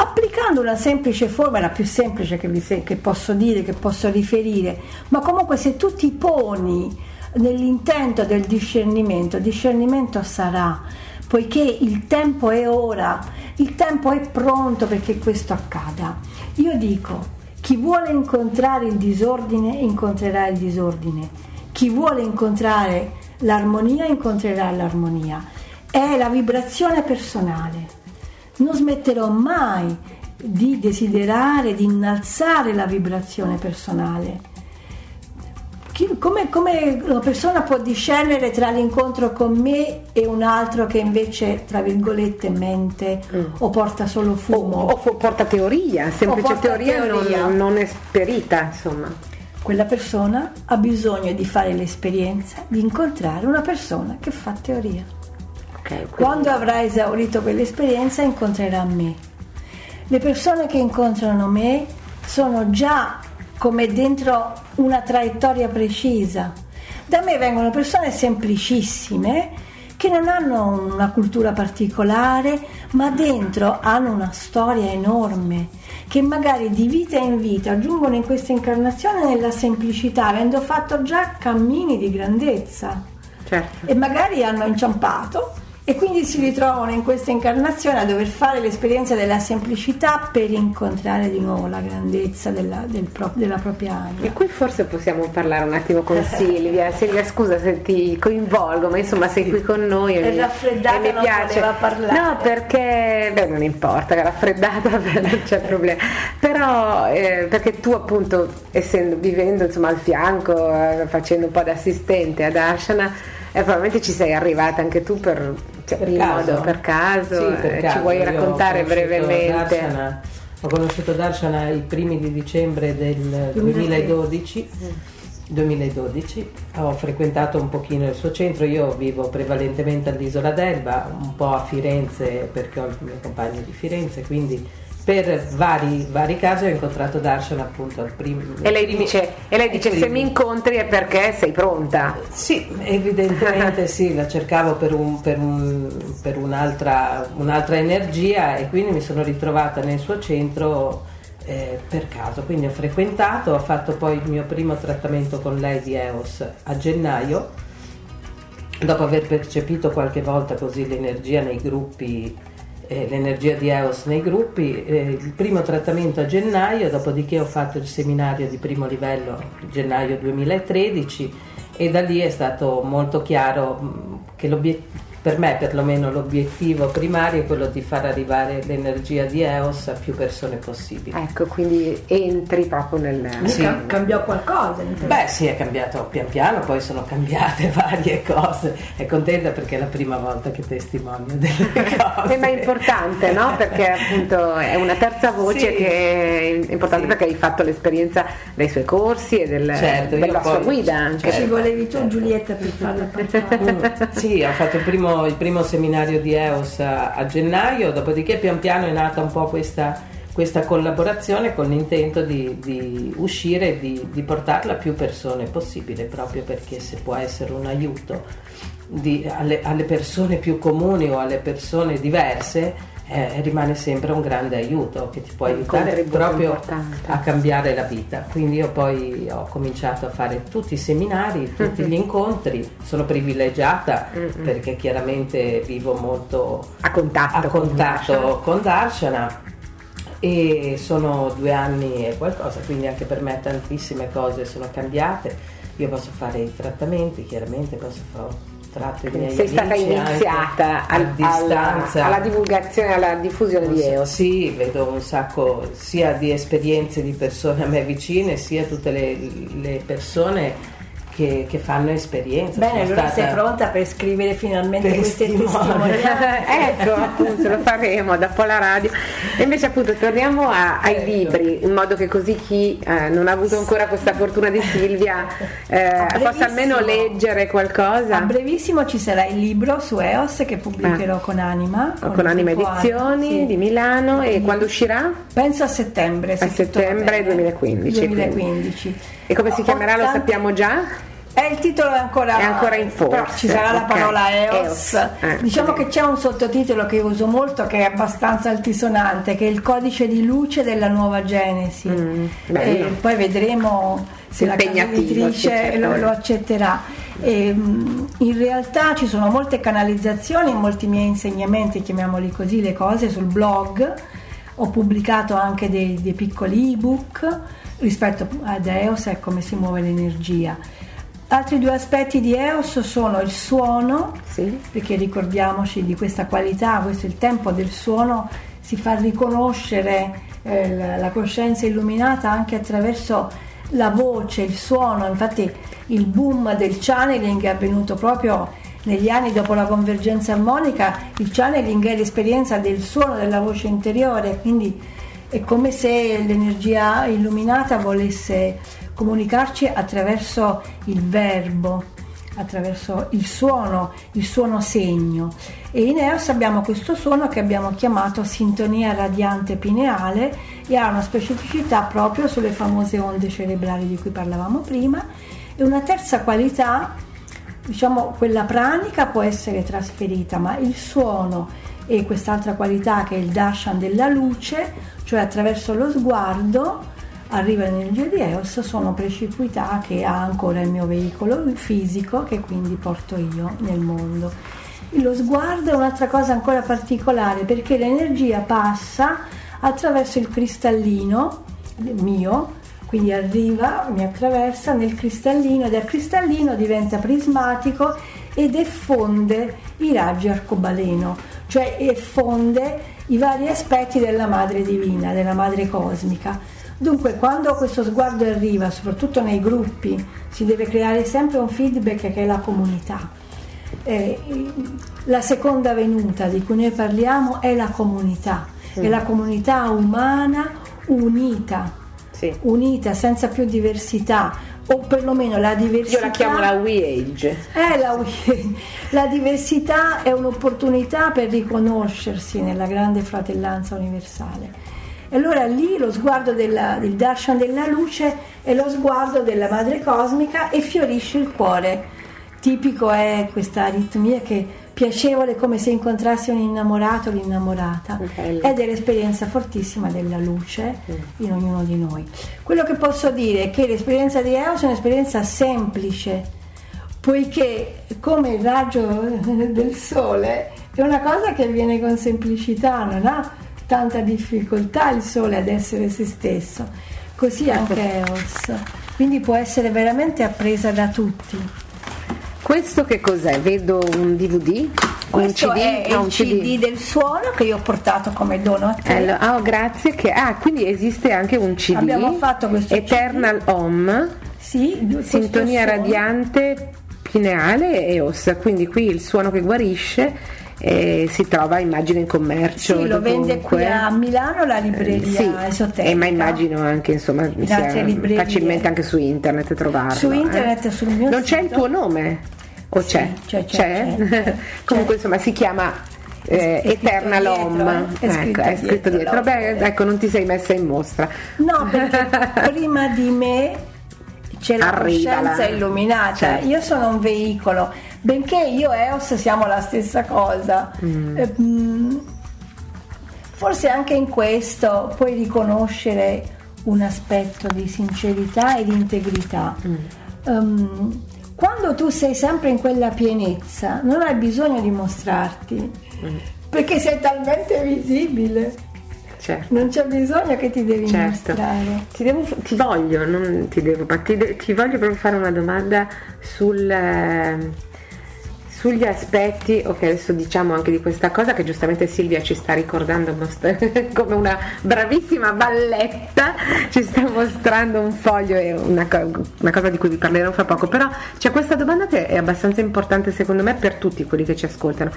Applicando una semplice forma, la più semplice che, vi- che posso dire, che posso riferire, ma comunque se tu ti poni nell'intento del discernimento, discernimento sarà, poiché il tempo è ora, il tempo è pronto perché questo accada. Io dico, chi vuole incontrare il disordine incontrerà il disordine, chi vuole incontrare l'armonia incontrerà l'armonia. È la vibrazione personale. Non smetterò mai di desiderare, di innalzare la vibrazione personale. Come, come una persona può discernere tra l'incontro con me e un altro che invece, tra virgolette, mente o porta solo O, fumo? o fo- porta teoria, semplice porta teoria, non- teoria. Non, esperita, insomma. Quella persona ha bisogno di fare l'esperienza di incontrare una persona che fa teoria. Ok, quindi- Quando avrà esaurito quell'esperienza incontrerà me. Le persone che incontrano me sono già come dentro una traiettoria precisa. Da me vengono persone semplicissime che non hanno una cultura particolare, ma dentro hanno una storia enorme, che magari di vita in vita giungono in questa incarnazione nella semplicità, avendo fatto già cammini di grandezza certo. e magari hanno inciampato e quindi si ritrovano in questa incarnazione a dover fare l'esperienza della semplicità per incontrare di nuovo la grandezza della, del pro- della propria E anima. qui forse possiamo parlare un attimo con Silvia. Silvia, scusa se ti coinvolgo, ma insomma sei qui con noi. e È mi- raffreddata, e mi piace. parlare. No, perché beh, non importa, è raffreddata, beh, non c'è problema. Però eh, perché tu appunto, essendo vivendo insomma al fianco, eh, facendo un po' da assistente ad Ashana, eh, probabilmente ci sei arrivata anche tu per, cioè, Per caso. modo per caso. Sì, per eh, caso. Ci vuoi raccontare brevemente? Darshana- ho conosciuto Darshana i primi di dicembre del 2012 2012, ho frequentato un pochino il suo centro, io vivo prevalentemente all'isola d'Elba, un po' a Firenze perché ho il mio compagno di Firenze, quindi per vari, vari casi ho incontrato Darshan appunto al primo... E lei dice, e lei dice se mi incontri è perché sei pronta. Sì, evidentemente sì, la cercavo per, un- per un- per un'altra, un'altra energia e quindi mi sono ritrovata nel suo centro eh, per caso. Quindi ho frequentato, ho fatto poi il mio primo trattamento con lei di EOS a gennaio, dopo aver percepito qualche volta così l'energia nei gruppi. Eh, l'energia di EOS nei gruppi, eh, il primo trattamento a gennaio, dopodiché ho fatto il seminario di primo livello gennaio 2013 e da lì è stato molto chiaro mh, che l'obiettivo per me perlomeno l'obiettivo primario è quello di far arrivare l'energia di EOS a più persone possibili. Ecco, quindi entri proprio nel... Sì. Cam- cambiò qualcosa. Beh sì, è cambiato pian piano, poi sono cambiate varie cose. È contenta perché è la prima volta che testimonio delle cose. Eh, ma è importante, no? Perché appunto è una terza voce Sì. che è importante Sì. perché hai fatto l'esperienza dei suoi corsi e del- Certo, della sua poi- guida anche. Ci certo. volevi tu certo. Giulietta per farla parlare. Mm, sì, ho fatto il primo, il primo seminario di EOS a, a gennaio, dopodiché pian piano è nata un po' questa, questa collaborazione con l'intento di, di uscire e di, di portarla a più persone possibile, proprio perché se può essere un aiuto di- alle, alle persone più comuni o alle persone diverse, eh, rimane sempre un grande aiuto che ti può aiutare proprio importante. a cambiare la vita. Quindi io poi ho cominciato a fare tutti i seminari, tutti Mm-hmm. gli incontri, sono privilegiata perché chiaramente vivo molto A contatto a con contatto con Darshana e sono due anni e qualcosa, quindi anche per me tantissime cose sono cambiate. Io posso fare i trattamenti, chiaramente posso fare tratto i miei Sei stata iniziata al- alla, alla divulgazione, alla diffusione di EOS. Sì, vedo un sacco sia di esperienze di persone a me vicine, sia tutte le, le persone che, che fanno esperienza. Bene, Sono allora stata- sei pronta per scrivere finalmente queste testimonianze. ecco appunto lo faremo dopo la radio e invece appunto torniamo a- ai Ecco. libri in modo che così chi eh, non ha avuto ancora questa fortuna di Silvia eh, possa almeno leggere A qualcosa brevissimo ci sarà il libro su EOS che pubblicherò con Anima. Ah. con Anima Edizioni sì. di Milano e quando uscirà? Penso a settembre. se A settembre bene. 2015, 2015. E come si chiamerà lo sappiamo già? Eh, il titolo è ancora, È ancora in forza, ci sarà la ok. parola EOS. EOS, eh, diciamo sì. che c'è un sottotitolo che uso molto che è abbastanza altisonante, che è il codice di luce della nuova Genesi. Mm, e poi vedremo se la sì, certo. lo, lo accetterà. E, mm, in realtà ci sono molte canalizzazioni, molti miei insegnamenti, chiamiamoli così, le cose sul blog. Ho pubblicato anche dei, dei piccoli ebook rispetto ad EOS e come si muove l'energia. Altri due aspetti di EOS sono il suono, Sì. perché ricordiamoci di questa qualità, questo è il tempo del suono, si fa riconoscere eh, la- la coscienza illuminata anche attraverso la voce, il suono, infatti il boom del channeling è avvenuto proprio negli anni dopo la convergenza armonica, il channeling è l'esperienza del suono della voce interiore, quindi è come se l'energia illuminata volesse comunicarci attraverso il verbo, attraverso il suono, il suono segno. E in EOS abbiamo questo suono che abbiamo chiamato sintonia radiante pineale e ha una specificità proprio sulle famose onde cerebrali di cui parlavamo prima. E una terza qualità, diciamo quella pranica può essere trasferita, ma il suono e quest'altra qualità che è il darshan della luce, cioè attraverso lo sguardo arriva l'energia di Eos, sono precipità che ha ancora il mio veicolo fisico che quindi porto io nel mondo. Lo sguardo è un'altra cosa ancora particolare perché l'energia passa attraverso il cristallino mio, quindi arriva, mi attraversa nel cristallino e dal cristallino diventa prismatico ed effonde i raggi arcobaleno, cioè effonde i vari aspetti della madre divina, della madre cosmica. Dunque, quando questo sguardo arriva, soprattutto nei gruppi, si deve creare sempre un feedback che è la comunità. Eh, la seconda venuta di cui noi parliamo è la comunità, è la comunità umana unita Sì. unita, senza più diversità, o perlomeno la diversità. Io la chiamo la We Age. Eh, la, la diversità è un'opportunità per riconoscersi nella grande fratellanza universale. E allora lì lo sguardo della- del darshan della luce è lo sguardo della madre cosmica e fiorisce il cuore. Tipico è questa aritmia che piacevole come se incontrassi un innamorato o l'innamorata Bello. ed è l'esperienza fortissima della luce in ognuno di noi. Quello che posso dire è che l'esperienza di Eos è un'esperienza semplice, poiché come il raggio del sole è una cosa che avviene con semplicità, non ha tanta difficoltà il sole ad essere se stesso, così anche Eos, quindi può essere veramente appresa da tutti. Questo che cos'è? Vedo un DVD? Questo un CD? è No, un il CD del suono che io ho portato come dono a te. Eh, lo- ah, grazie. Che, ah, quindi esiste anche un CD. Abbiamo fatto questo Eternal Home, Sì, sintonia suono. radiante pineale e EOS. Quindi qui il suono che guarisce eh, si trova immagino in commercio. Sì, lo vende qui a Milano la Eh, libreria sì, esoterica. eh, ma immagino anche insomma In facilmente anche su internet trovarlo. Su eh. internet e sul mio Non c'è il sito. tuo nome? O c'è? c'è, c'è, c'è. Comunque insomma si chiama eh, Eternal Home. eh? È Ecco, scritto è scritto dietro dietro. Beh, ecco, non ti sei messa in mostra. No, perché prima di me c'è la Arriva coscienza la- illuminata. certo. Io sono un veicolo, benché io e Eos siamo la stessa cosa. Mm. Eh, mm, forse anche in questo puoi riconoscere un aspetto di sincerità e di integrità. Mm. Ehm, quando tu sei sempre in quella pienezza, non hai bisogno di mostrarti, Mm. perché sei talmente visibile. Certo. Non c'è bisogno che ti devi Certo. mostrare. Ti, devo- ti voglio, non ti devo, ma ti, ti voglio proprio fare una domanda sul, eh, sugli aspetti, ok adesso diciamo anche di questa cosa che giustamente Silvia ci sta ricordando come una bravissima balletta, ci sta mostrando un foglio e una, una cosa di cui vi parlerò fra poco, però c'è questa domanda che è abbastanza importante secondo me per tutti quelli che ci ascoltano.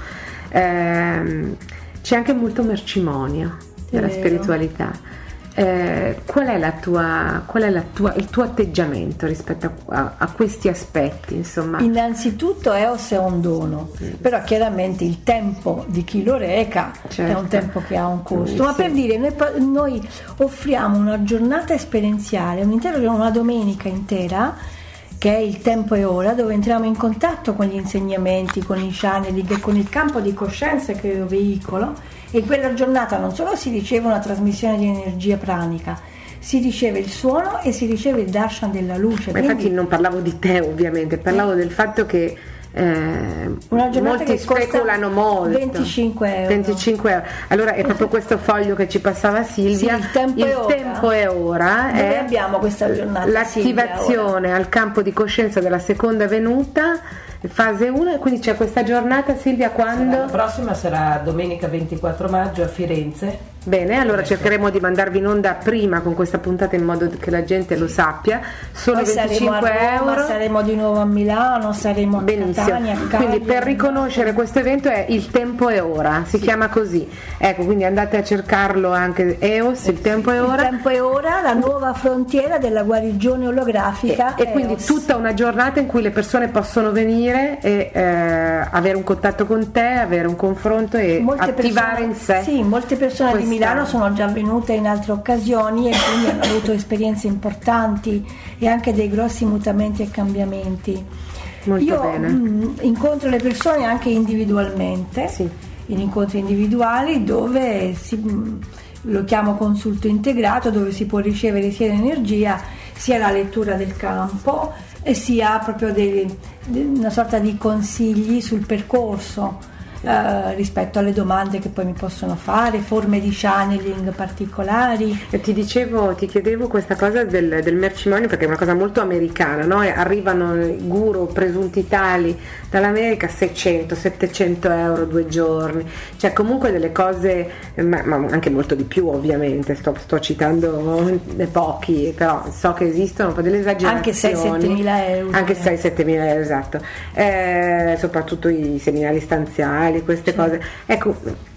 Ehm, c'è anche molto mercimonio vero. spiritualità. Eh, qual è, la tua, qual è la tua- il tuo atteggiamento rispetto a, a- questi aspetti? Insomma, Innanzitutto Eos è un dono, però chiaramente il tempo di chi lo reca è Certo. un tempo che ha un costo. Sì. Ma per dire, noi, noi offriamo una giornata esperienziale, una domenica intera, che è il tempo e ora, dove entriamo in contatto con gli insegnamenti, con i channeling e con il campo di coscienza che io veicolo. E in quella giornata non solo si riceve una trasmissione di energia pranica, si riceve il suono e si riceve il darshan della luce. ma infatti Quindi- non parlavo di te ovviamente, parlavo del fatto che eh, molti speculano molto 25 euro. 25 euro. allora è proprio questo foglio che ci passava Silvia Sì, il tempo è ora. tempo è ora Dove è abbiamo questa giornata, l'attivazione al campo di coscienza della seconda venuta fase 1 e quindi c'è questa giornata Silvia La quando? prossima sarà domenica 24 maggio a Firenze. Bene, allora cercheremo di mandarvi in onda prima con questa puntata in modo che la gente lo sappia. Solo Poi saremo 25 a Roma, euro. saremo di nuovo a Milano, saremo a Benissimo. Catania, a Quindi Cagliari. per riconoscere questo evento è il tempo è ora, si chiama così. Ecco, quindi andate a cercarlo anche EOS, il tempo è Il ora. tempo è ora, la nuova frontiera della guarigione olografica. E, e quindi tutta una giornata in cui le persone possono venire e eh, avere un contatto con te, avere un confronto e Molte attivare persone- in sé. Sì, molte persone Milano sono già venute in altre occasioni e quindi hanno avuto esperienze importanti e anche dei grossi mutamenti e cambiamenti. Molto Io bene. mm, incontro le persone anche individualmente, Sì. in incontri individuali dove si, mm, lo chiamo consulto integrato, dove si può ricevere sia l'energia sia la lettura del campo e sia proprio dei- de- una sorta di consigli sul percorso. Eh, rispetto alle domande che poi mi possono fare, forme di channeling particolari. E ti dicevo, ti chiedevo questa cosa del, del mercimonio perché è una cosa molto americana, no? Arrivano guru presunti tali dall'America 600, 700 euro due giorni, cioè comunque delle cose, ma, ma anche molto di più ovviamente, sto, sto citando pochi, però so che esistono un po' delle Anche esagerazioni. 6-7 mila euro. Anche 6-7 mila euro, esatto. Eh, soprattutto i seminari stanziali, queste cose. Ecco,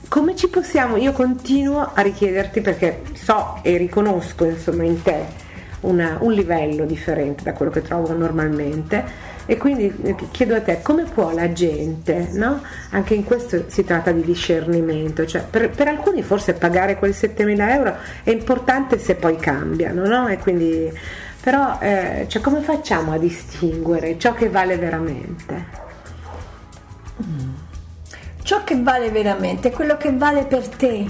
come ci possiamo, io continuo a richiederti perché so e riconosco insomma in te una- un livello differente da quello che trovo normalmente e quindi eh, chiedo a te come può la gente, no? anche in questo si tratta di discernimento, cioè per, per alcuni forse pagare quei 7.000 euro è importante se poi cambiano, no? e quindi, però eh, cioè, come facciamo a distinguere ciò che vale veramente? Ciò che vale veramente è quello che vale per te.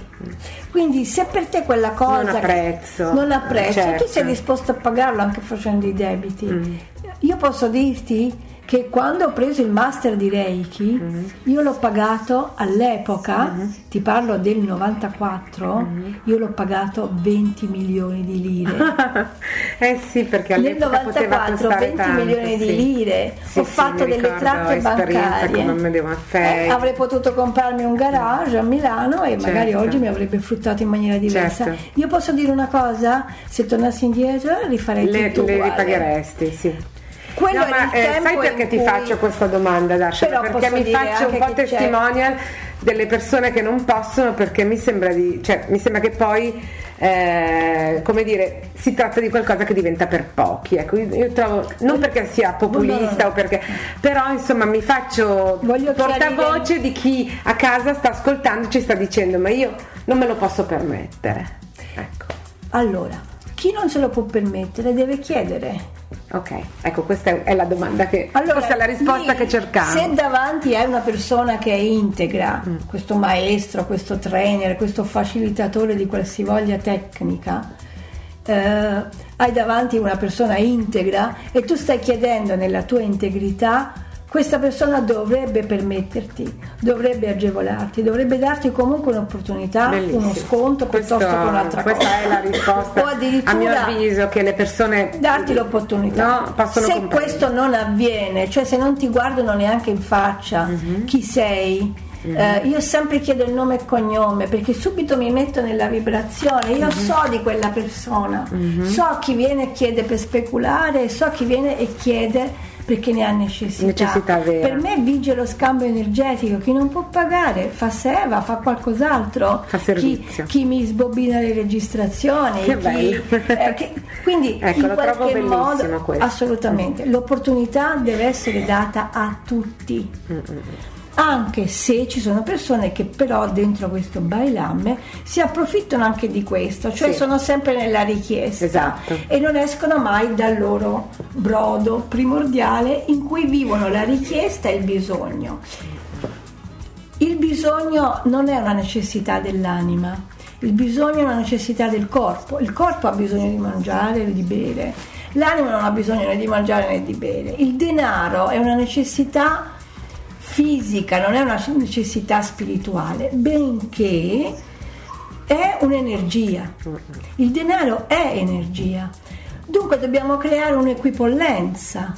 Quindi se per te quella cosa Non ha prezzo. non ha prezzo, Certo. tu sei disposto a pagarlo anche facendo i debiti. Mm. Io posso dirti che quando ho preso il master di Reiki, Mm. io l'ho pagato all'epoca, Mm-hmm. ti parlo del 94, io l'ho pagato 20 milioni di lire. eh sì, perché Nel all'epoca poteva 94 costare 20 tanto, milioni di sì. lire, Sì, ho sì, fatto delle tratte bancarie. Maffei. Eh, avrei potuto comprarmi un garage a Milano e magari Certo. oggi mi avrebbe fruttato in maniera diversa. Certo. Io posso dire una cosa, se tornassi indietro rifarei le, tutto le uguale. ripagheresti, sì. Quello No, ma il eh, tempo sai perché ti cui- faccio questa domanda, Dasha? Perché mi faccio un po' testimonial delle persone che non possono perché mi sembra di, cioè, mi sembra che poi eh, come dire, si tratta di qualcosa che diventa per pochi. Ecco, io, io trovo, non perché sia populista No, o perché, però insomma mi faccio Voglio portavoce di chi a casa sta ascoltando e ci sta dicendo ma io non me lo posso permettere. Ecco. Allora, chi non se lo può permettere deve chiedere. Ok, ecco questa è- la domanda che Allora, questa è la risposta lì, che cercavo. Se davanti hai una persona che è integra, Mm. questo maestro, questo trainer, questo facilitatore di qualsivoglia tecnica, eh, hai davanti una persona integra e tu stai chiedendo nella tua integrità, questa persona dovrebbe permetterti, dovrebbe agevolarti, dovrebbe darti comunque un'opportunità, Bellissimo. uno sconto Questo- piuttosto che un'altra questa cosa. è la risposta O addirittura a mio avviso che le persone darti l'opportunità. no, se comprendere. questo non avviene, cioè se non ti guardano neanche in faccia Mhm. chi sei, eh, io sempre chiedo il nome e cognome perché subito mi metto nella vibrazione, io Mhm. so di quella persona, so chi viene e chiede per speculare, so chi viene e chiede perché ne ha necessità. Necessità. Per me vige lo scambio energetico, chi non può pagare fa seva, fa qualcos'altro, Fa chi, servizio. chi mi sbobina le registrazioni, Che chi- bello. eh, che- quindi Ecco, in qualche modo questo. assolutamente l'opportunità deve essere data a tutti anche se ci sono persone che però dentro questo bailamme si approfittano anche di questo cioè Sì. sono sempre nella richiesta Esatto. e non escono mai dal loro brodo primordiale in cui vivono la richiesta e il bisogno il bisogno non è una necessità dell'anima, il bisogno è una necessità del corpo. Il corpo ha bisogno di mangiare e di bere, l'anima non ha bisogno né di mangiare né di bere. Il denaro è una necessità fisica, non è una necessità spirituale, benché è un'energia. Il denaro è energia. Dunque dobbiamo creare un'equipollenza.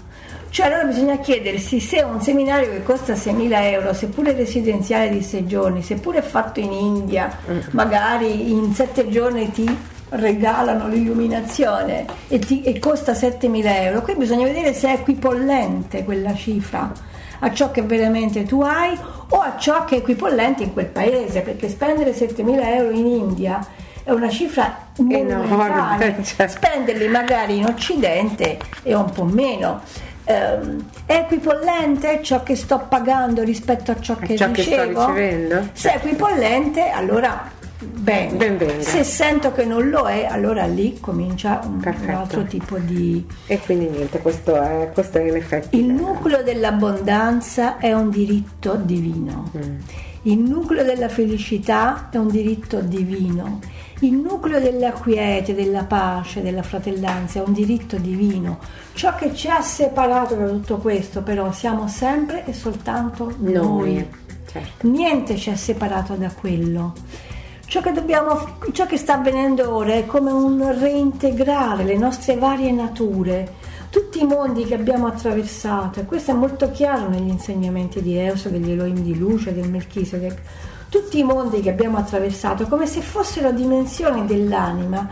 Cioè allora bisogna chiedersi se un seminario che costa 6.000 euro, seppure residenziale di 6 giorni, seppure fatto in India, magari in 7 giorni ti regalano l'illuminazione e, ti- e costa 7.000 euro, qui bisogna vedere se è equipollente quella cifra a ciò che veramente tu hai o a ciò che è equipollente in quel paese, perché spendere 7.000 euro in India è una cifra monumentale, Enorme, cioè. spenderli magari in Occidente è un po' meno. Ehm, è equipollente ciò che sto pagando rispetto a ciò che ciò che sto ricevo? ricevendo? Se è equipollente, allora bene. Ben venga. Se sento che non lo è, allora lì comincia un, un altro tipo di, E quindi niente, questo è, questo è in effetti. il nucleo dell'abbondanza è un diritto divino. Il nucleo della felicità è un diritto divino. Il nucleo della quiete, della pace, della fratellanza è un diritto divino. Ciò che ci ha separato da tutto questo, però, siamo sempre e soltanto noi. Noi, certo. Niente ci ha separato da quello. Ciò che, dobbiamo, ciò che sta avvenendo ora è come un reintegrare le nostre varie nature, tutti i mondi che abbiamo attraversato, e questo è molto chiaro negli insegnamenti di Euso, degli Elohim di luce, del Melchisedec, tutti i mondi che abbiamo attraversato, come se fossero dimensioni dell'anima,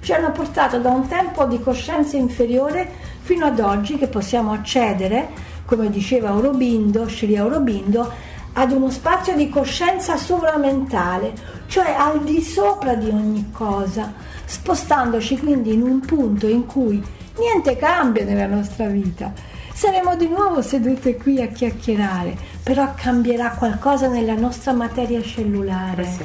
ci hanno portato da un tempo di coscienza inferiore fino ad oggi che possiamo accedere, come diceva Aurobindo, Sri Aurobindo, ad uno spazio di coscienza sovramentale. Cioè al di sopra di ogni cosa, spostandoci quindi in un punto in cui niente cambia nella nostra vita. Saremo di nuovo sedute qui a chiacchierare, però cambierà qualcosa nella nostra materia cellulare. Sì.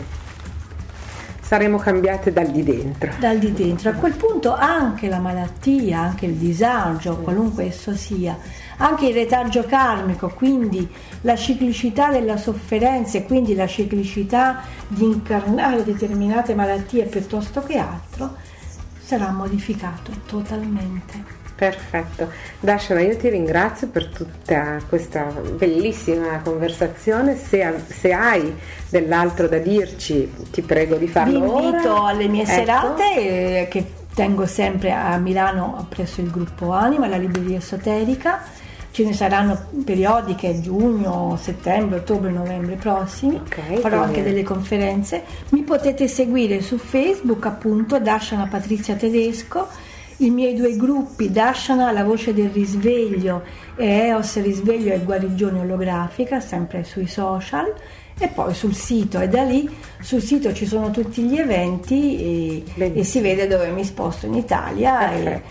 Saremo cambiate dal di dentro. dal di dentro. A quel punto anche la malattia, anche il disagio, qualunque esso sia, anche il retaggio karmico, quindi la ciclicità della sofferenza e quindi la ciclicità di incarnare determinate malattie piuttosto che altro, sarà modificato totalmente. Perfetto. Darshana, io ti ringrazio per tutta questa bellissima conversazione. Se, se hai dell'altro da dirci, ti prego di Vi farlo invito ora. alle mie Ecco. serate eh, che tengo sempre a Milano presso il gruppo Anima, la libreria esoterica. Ce ne saranno periodiche giugno, settembre, ottobre, novembre prossimi. Ok, Farò va anche bene. delle conferenze. Mi potete seguire su Facebook, appunto, Darshana Patrizia Tedesco. I miei due gruppi, Darshana, la voce del risveglio e Eos risveglio e guarigione olografica, sempre sui social e poi sul sito e da lì sul sito ci sono tutti gli eventi e, e si vede dove mi sposto in Italia.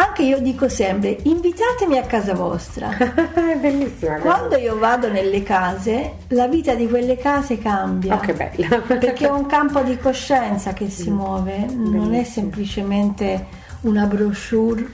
Anche io dico sempre invitatemi a casa vostra È bellissima. quando io vado nelle case la vita di quelle case cambia Oh, che bella. perché è un campo di coscienza che si muove non è semplicemente una brochure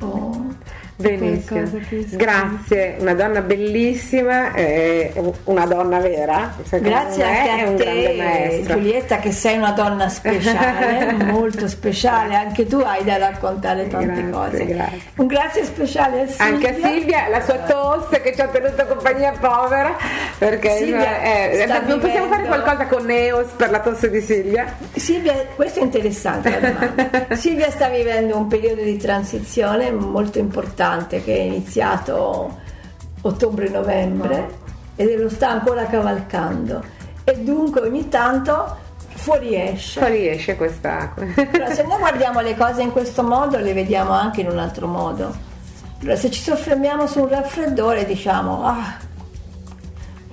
o Benissimo. Grazie, una donna bellissima, eh, una donna vera. Grazie anche a te. Giulietta che sei una donna speciale, molto speciale, anche tu hai da raccontare tante Grazie, cose. grazie. Un grazie speciale a Silvia. Anche a Silvia, la sua tosse che ci ha tenuto compagnia povera, perché Silvia eh, non possiamo fare qualcosa con Neos per la tosse di Silvia? Silvia, questo è interessante la domanda. Silvia sta vivendo un periodo di transizione molto importante che è iniziato ottobre-novembre e lo sta ancora cavalcando e dunque ogni tanto fuoriesce. Fuoriesce questa. Allora, se noi guardiamo le cose in questo modo, le vediamo anche in un altro modo. Allora, se ci soffermiamo su un raffreddore, diciamo, ah,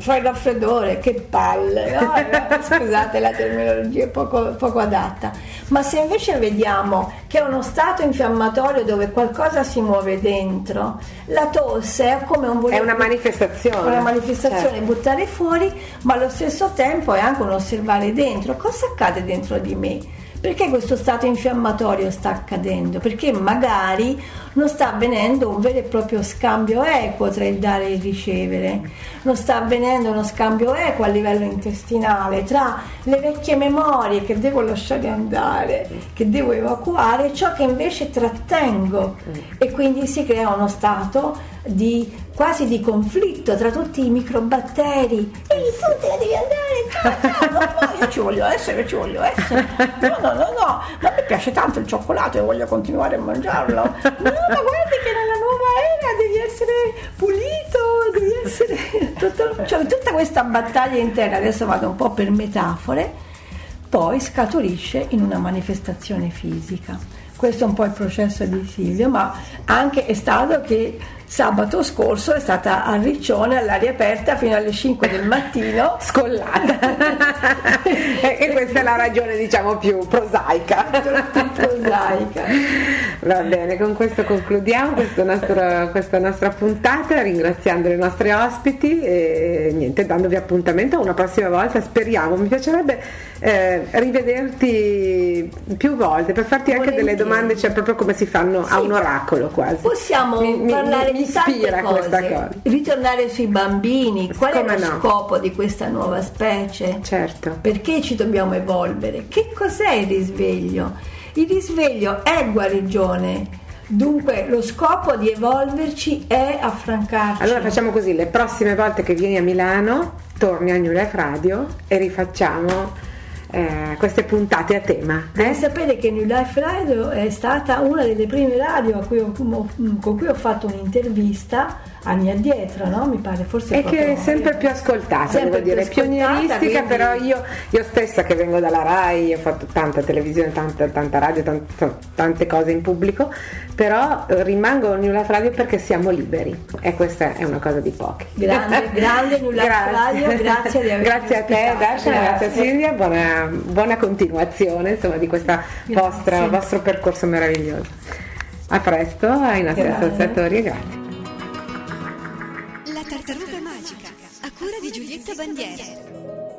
c'ho il raffreddore, che palle. No, no, scusate, la terminologia è poco, poco adatta. Ma se invece vediamo che è uno stato infiammatorio dove qualcosa si muove dentro, la tosse è come un voler È una manifestazione. una manifestazione, Certo. buttare fuori, ma allo stesso tempo è anche un osservare dentro cosa accade dentro di me. Perché questo stato infiammatorio sta accadendo? Perché magari non sta avvenendo un vero e proprio scambio equo tra il dare e il ricevere, non sta avvenendo uno scambio equo a livello intestinale tra le vecchie memorie che devo lasciare andare, che devo evacuare, e ciò che invece trattengo. E quindi si crea uno stato di quasi di conflitto tra tutti i microbatteri. Ehi, tu te devi andare, no, no, no, no, io ci voglio essere, ci voglio essere. No, no, no, no, ma mi piace tanto il cioccolato e voglio continuare a mangiarlo. No, ma guardi che nella nuova era devi essere pulito, devi essere... Tutto, cioè, tutta questa battaglia interna, adesso vado un po' per metafore, poi scaturisce in una manifestazione fisica. Questo è un po' il processo di Silvio, ma anche è stato che sabato scorso è stata a Riccione all'aria aperta fino alle 5 del mattino. Scollata. e questa è la ragione, diciamo, più prosaica. prosaica. Va bene, con questo concludiamo questo nostro- questa nostra puntata, ringraziando i nostri ospiti e niente, dandovi appuntamento a una prossima volta, speriamo. Mi piacerebbe eh, rivederti più volte per farti anche delle Volentieri. domande, cioè proprio come si fanno a Sì. un oracolo quasi. Possiamo mi- parlare mi ispira questa cosa. ritornare sui bambini, qual Come è lo no. scopo di questa nuova specie? Certo. Perché ci dobbiamo evolvere? Che cos'è il risveglio? Il risveglio è guarigione, dunque lo scopo di evolverci è affrancarci. Allora facciamo così, le prossime volte che vieni a Milano, torni a New Life Radio e rifacciamo eh, queste puntate a tema. Devi eh? sapere che New Life Radio è stata una delle prime radio cui ho- con cui ho fatto un'intervista anni addietro, no? Mi pare forse E che è sempre più ascoltata, Sempre devo dire, pionieristica, quindi- però io, io stessa che vengo dalla RAI, ho fatto tanta televisione, tanta, tanta radio, tant- tante cose in pubblico, però rimango New Life Radio perché siamo liberi e questa è una cosa di pochi. Grande, grande New Life Radio, grazie di averci Grazie a te. Darshan, grazie a. Silvia, buona, buona continuazione insomma, di questo vostro percorso meraviglioso. A presto ai nostri Grazie. ascoltatori e grazie. Di Giulietta Bandiera.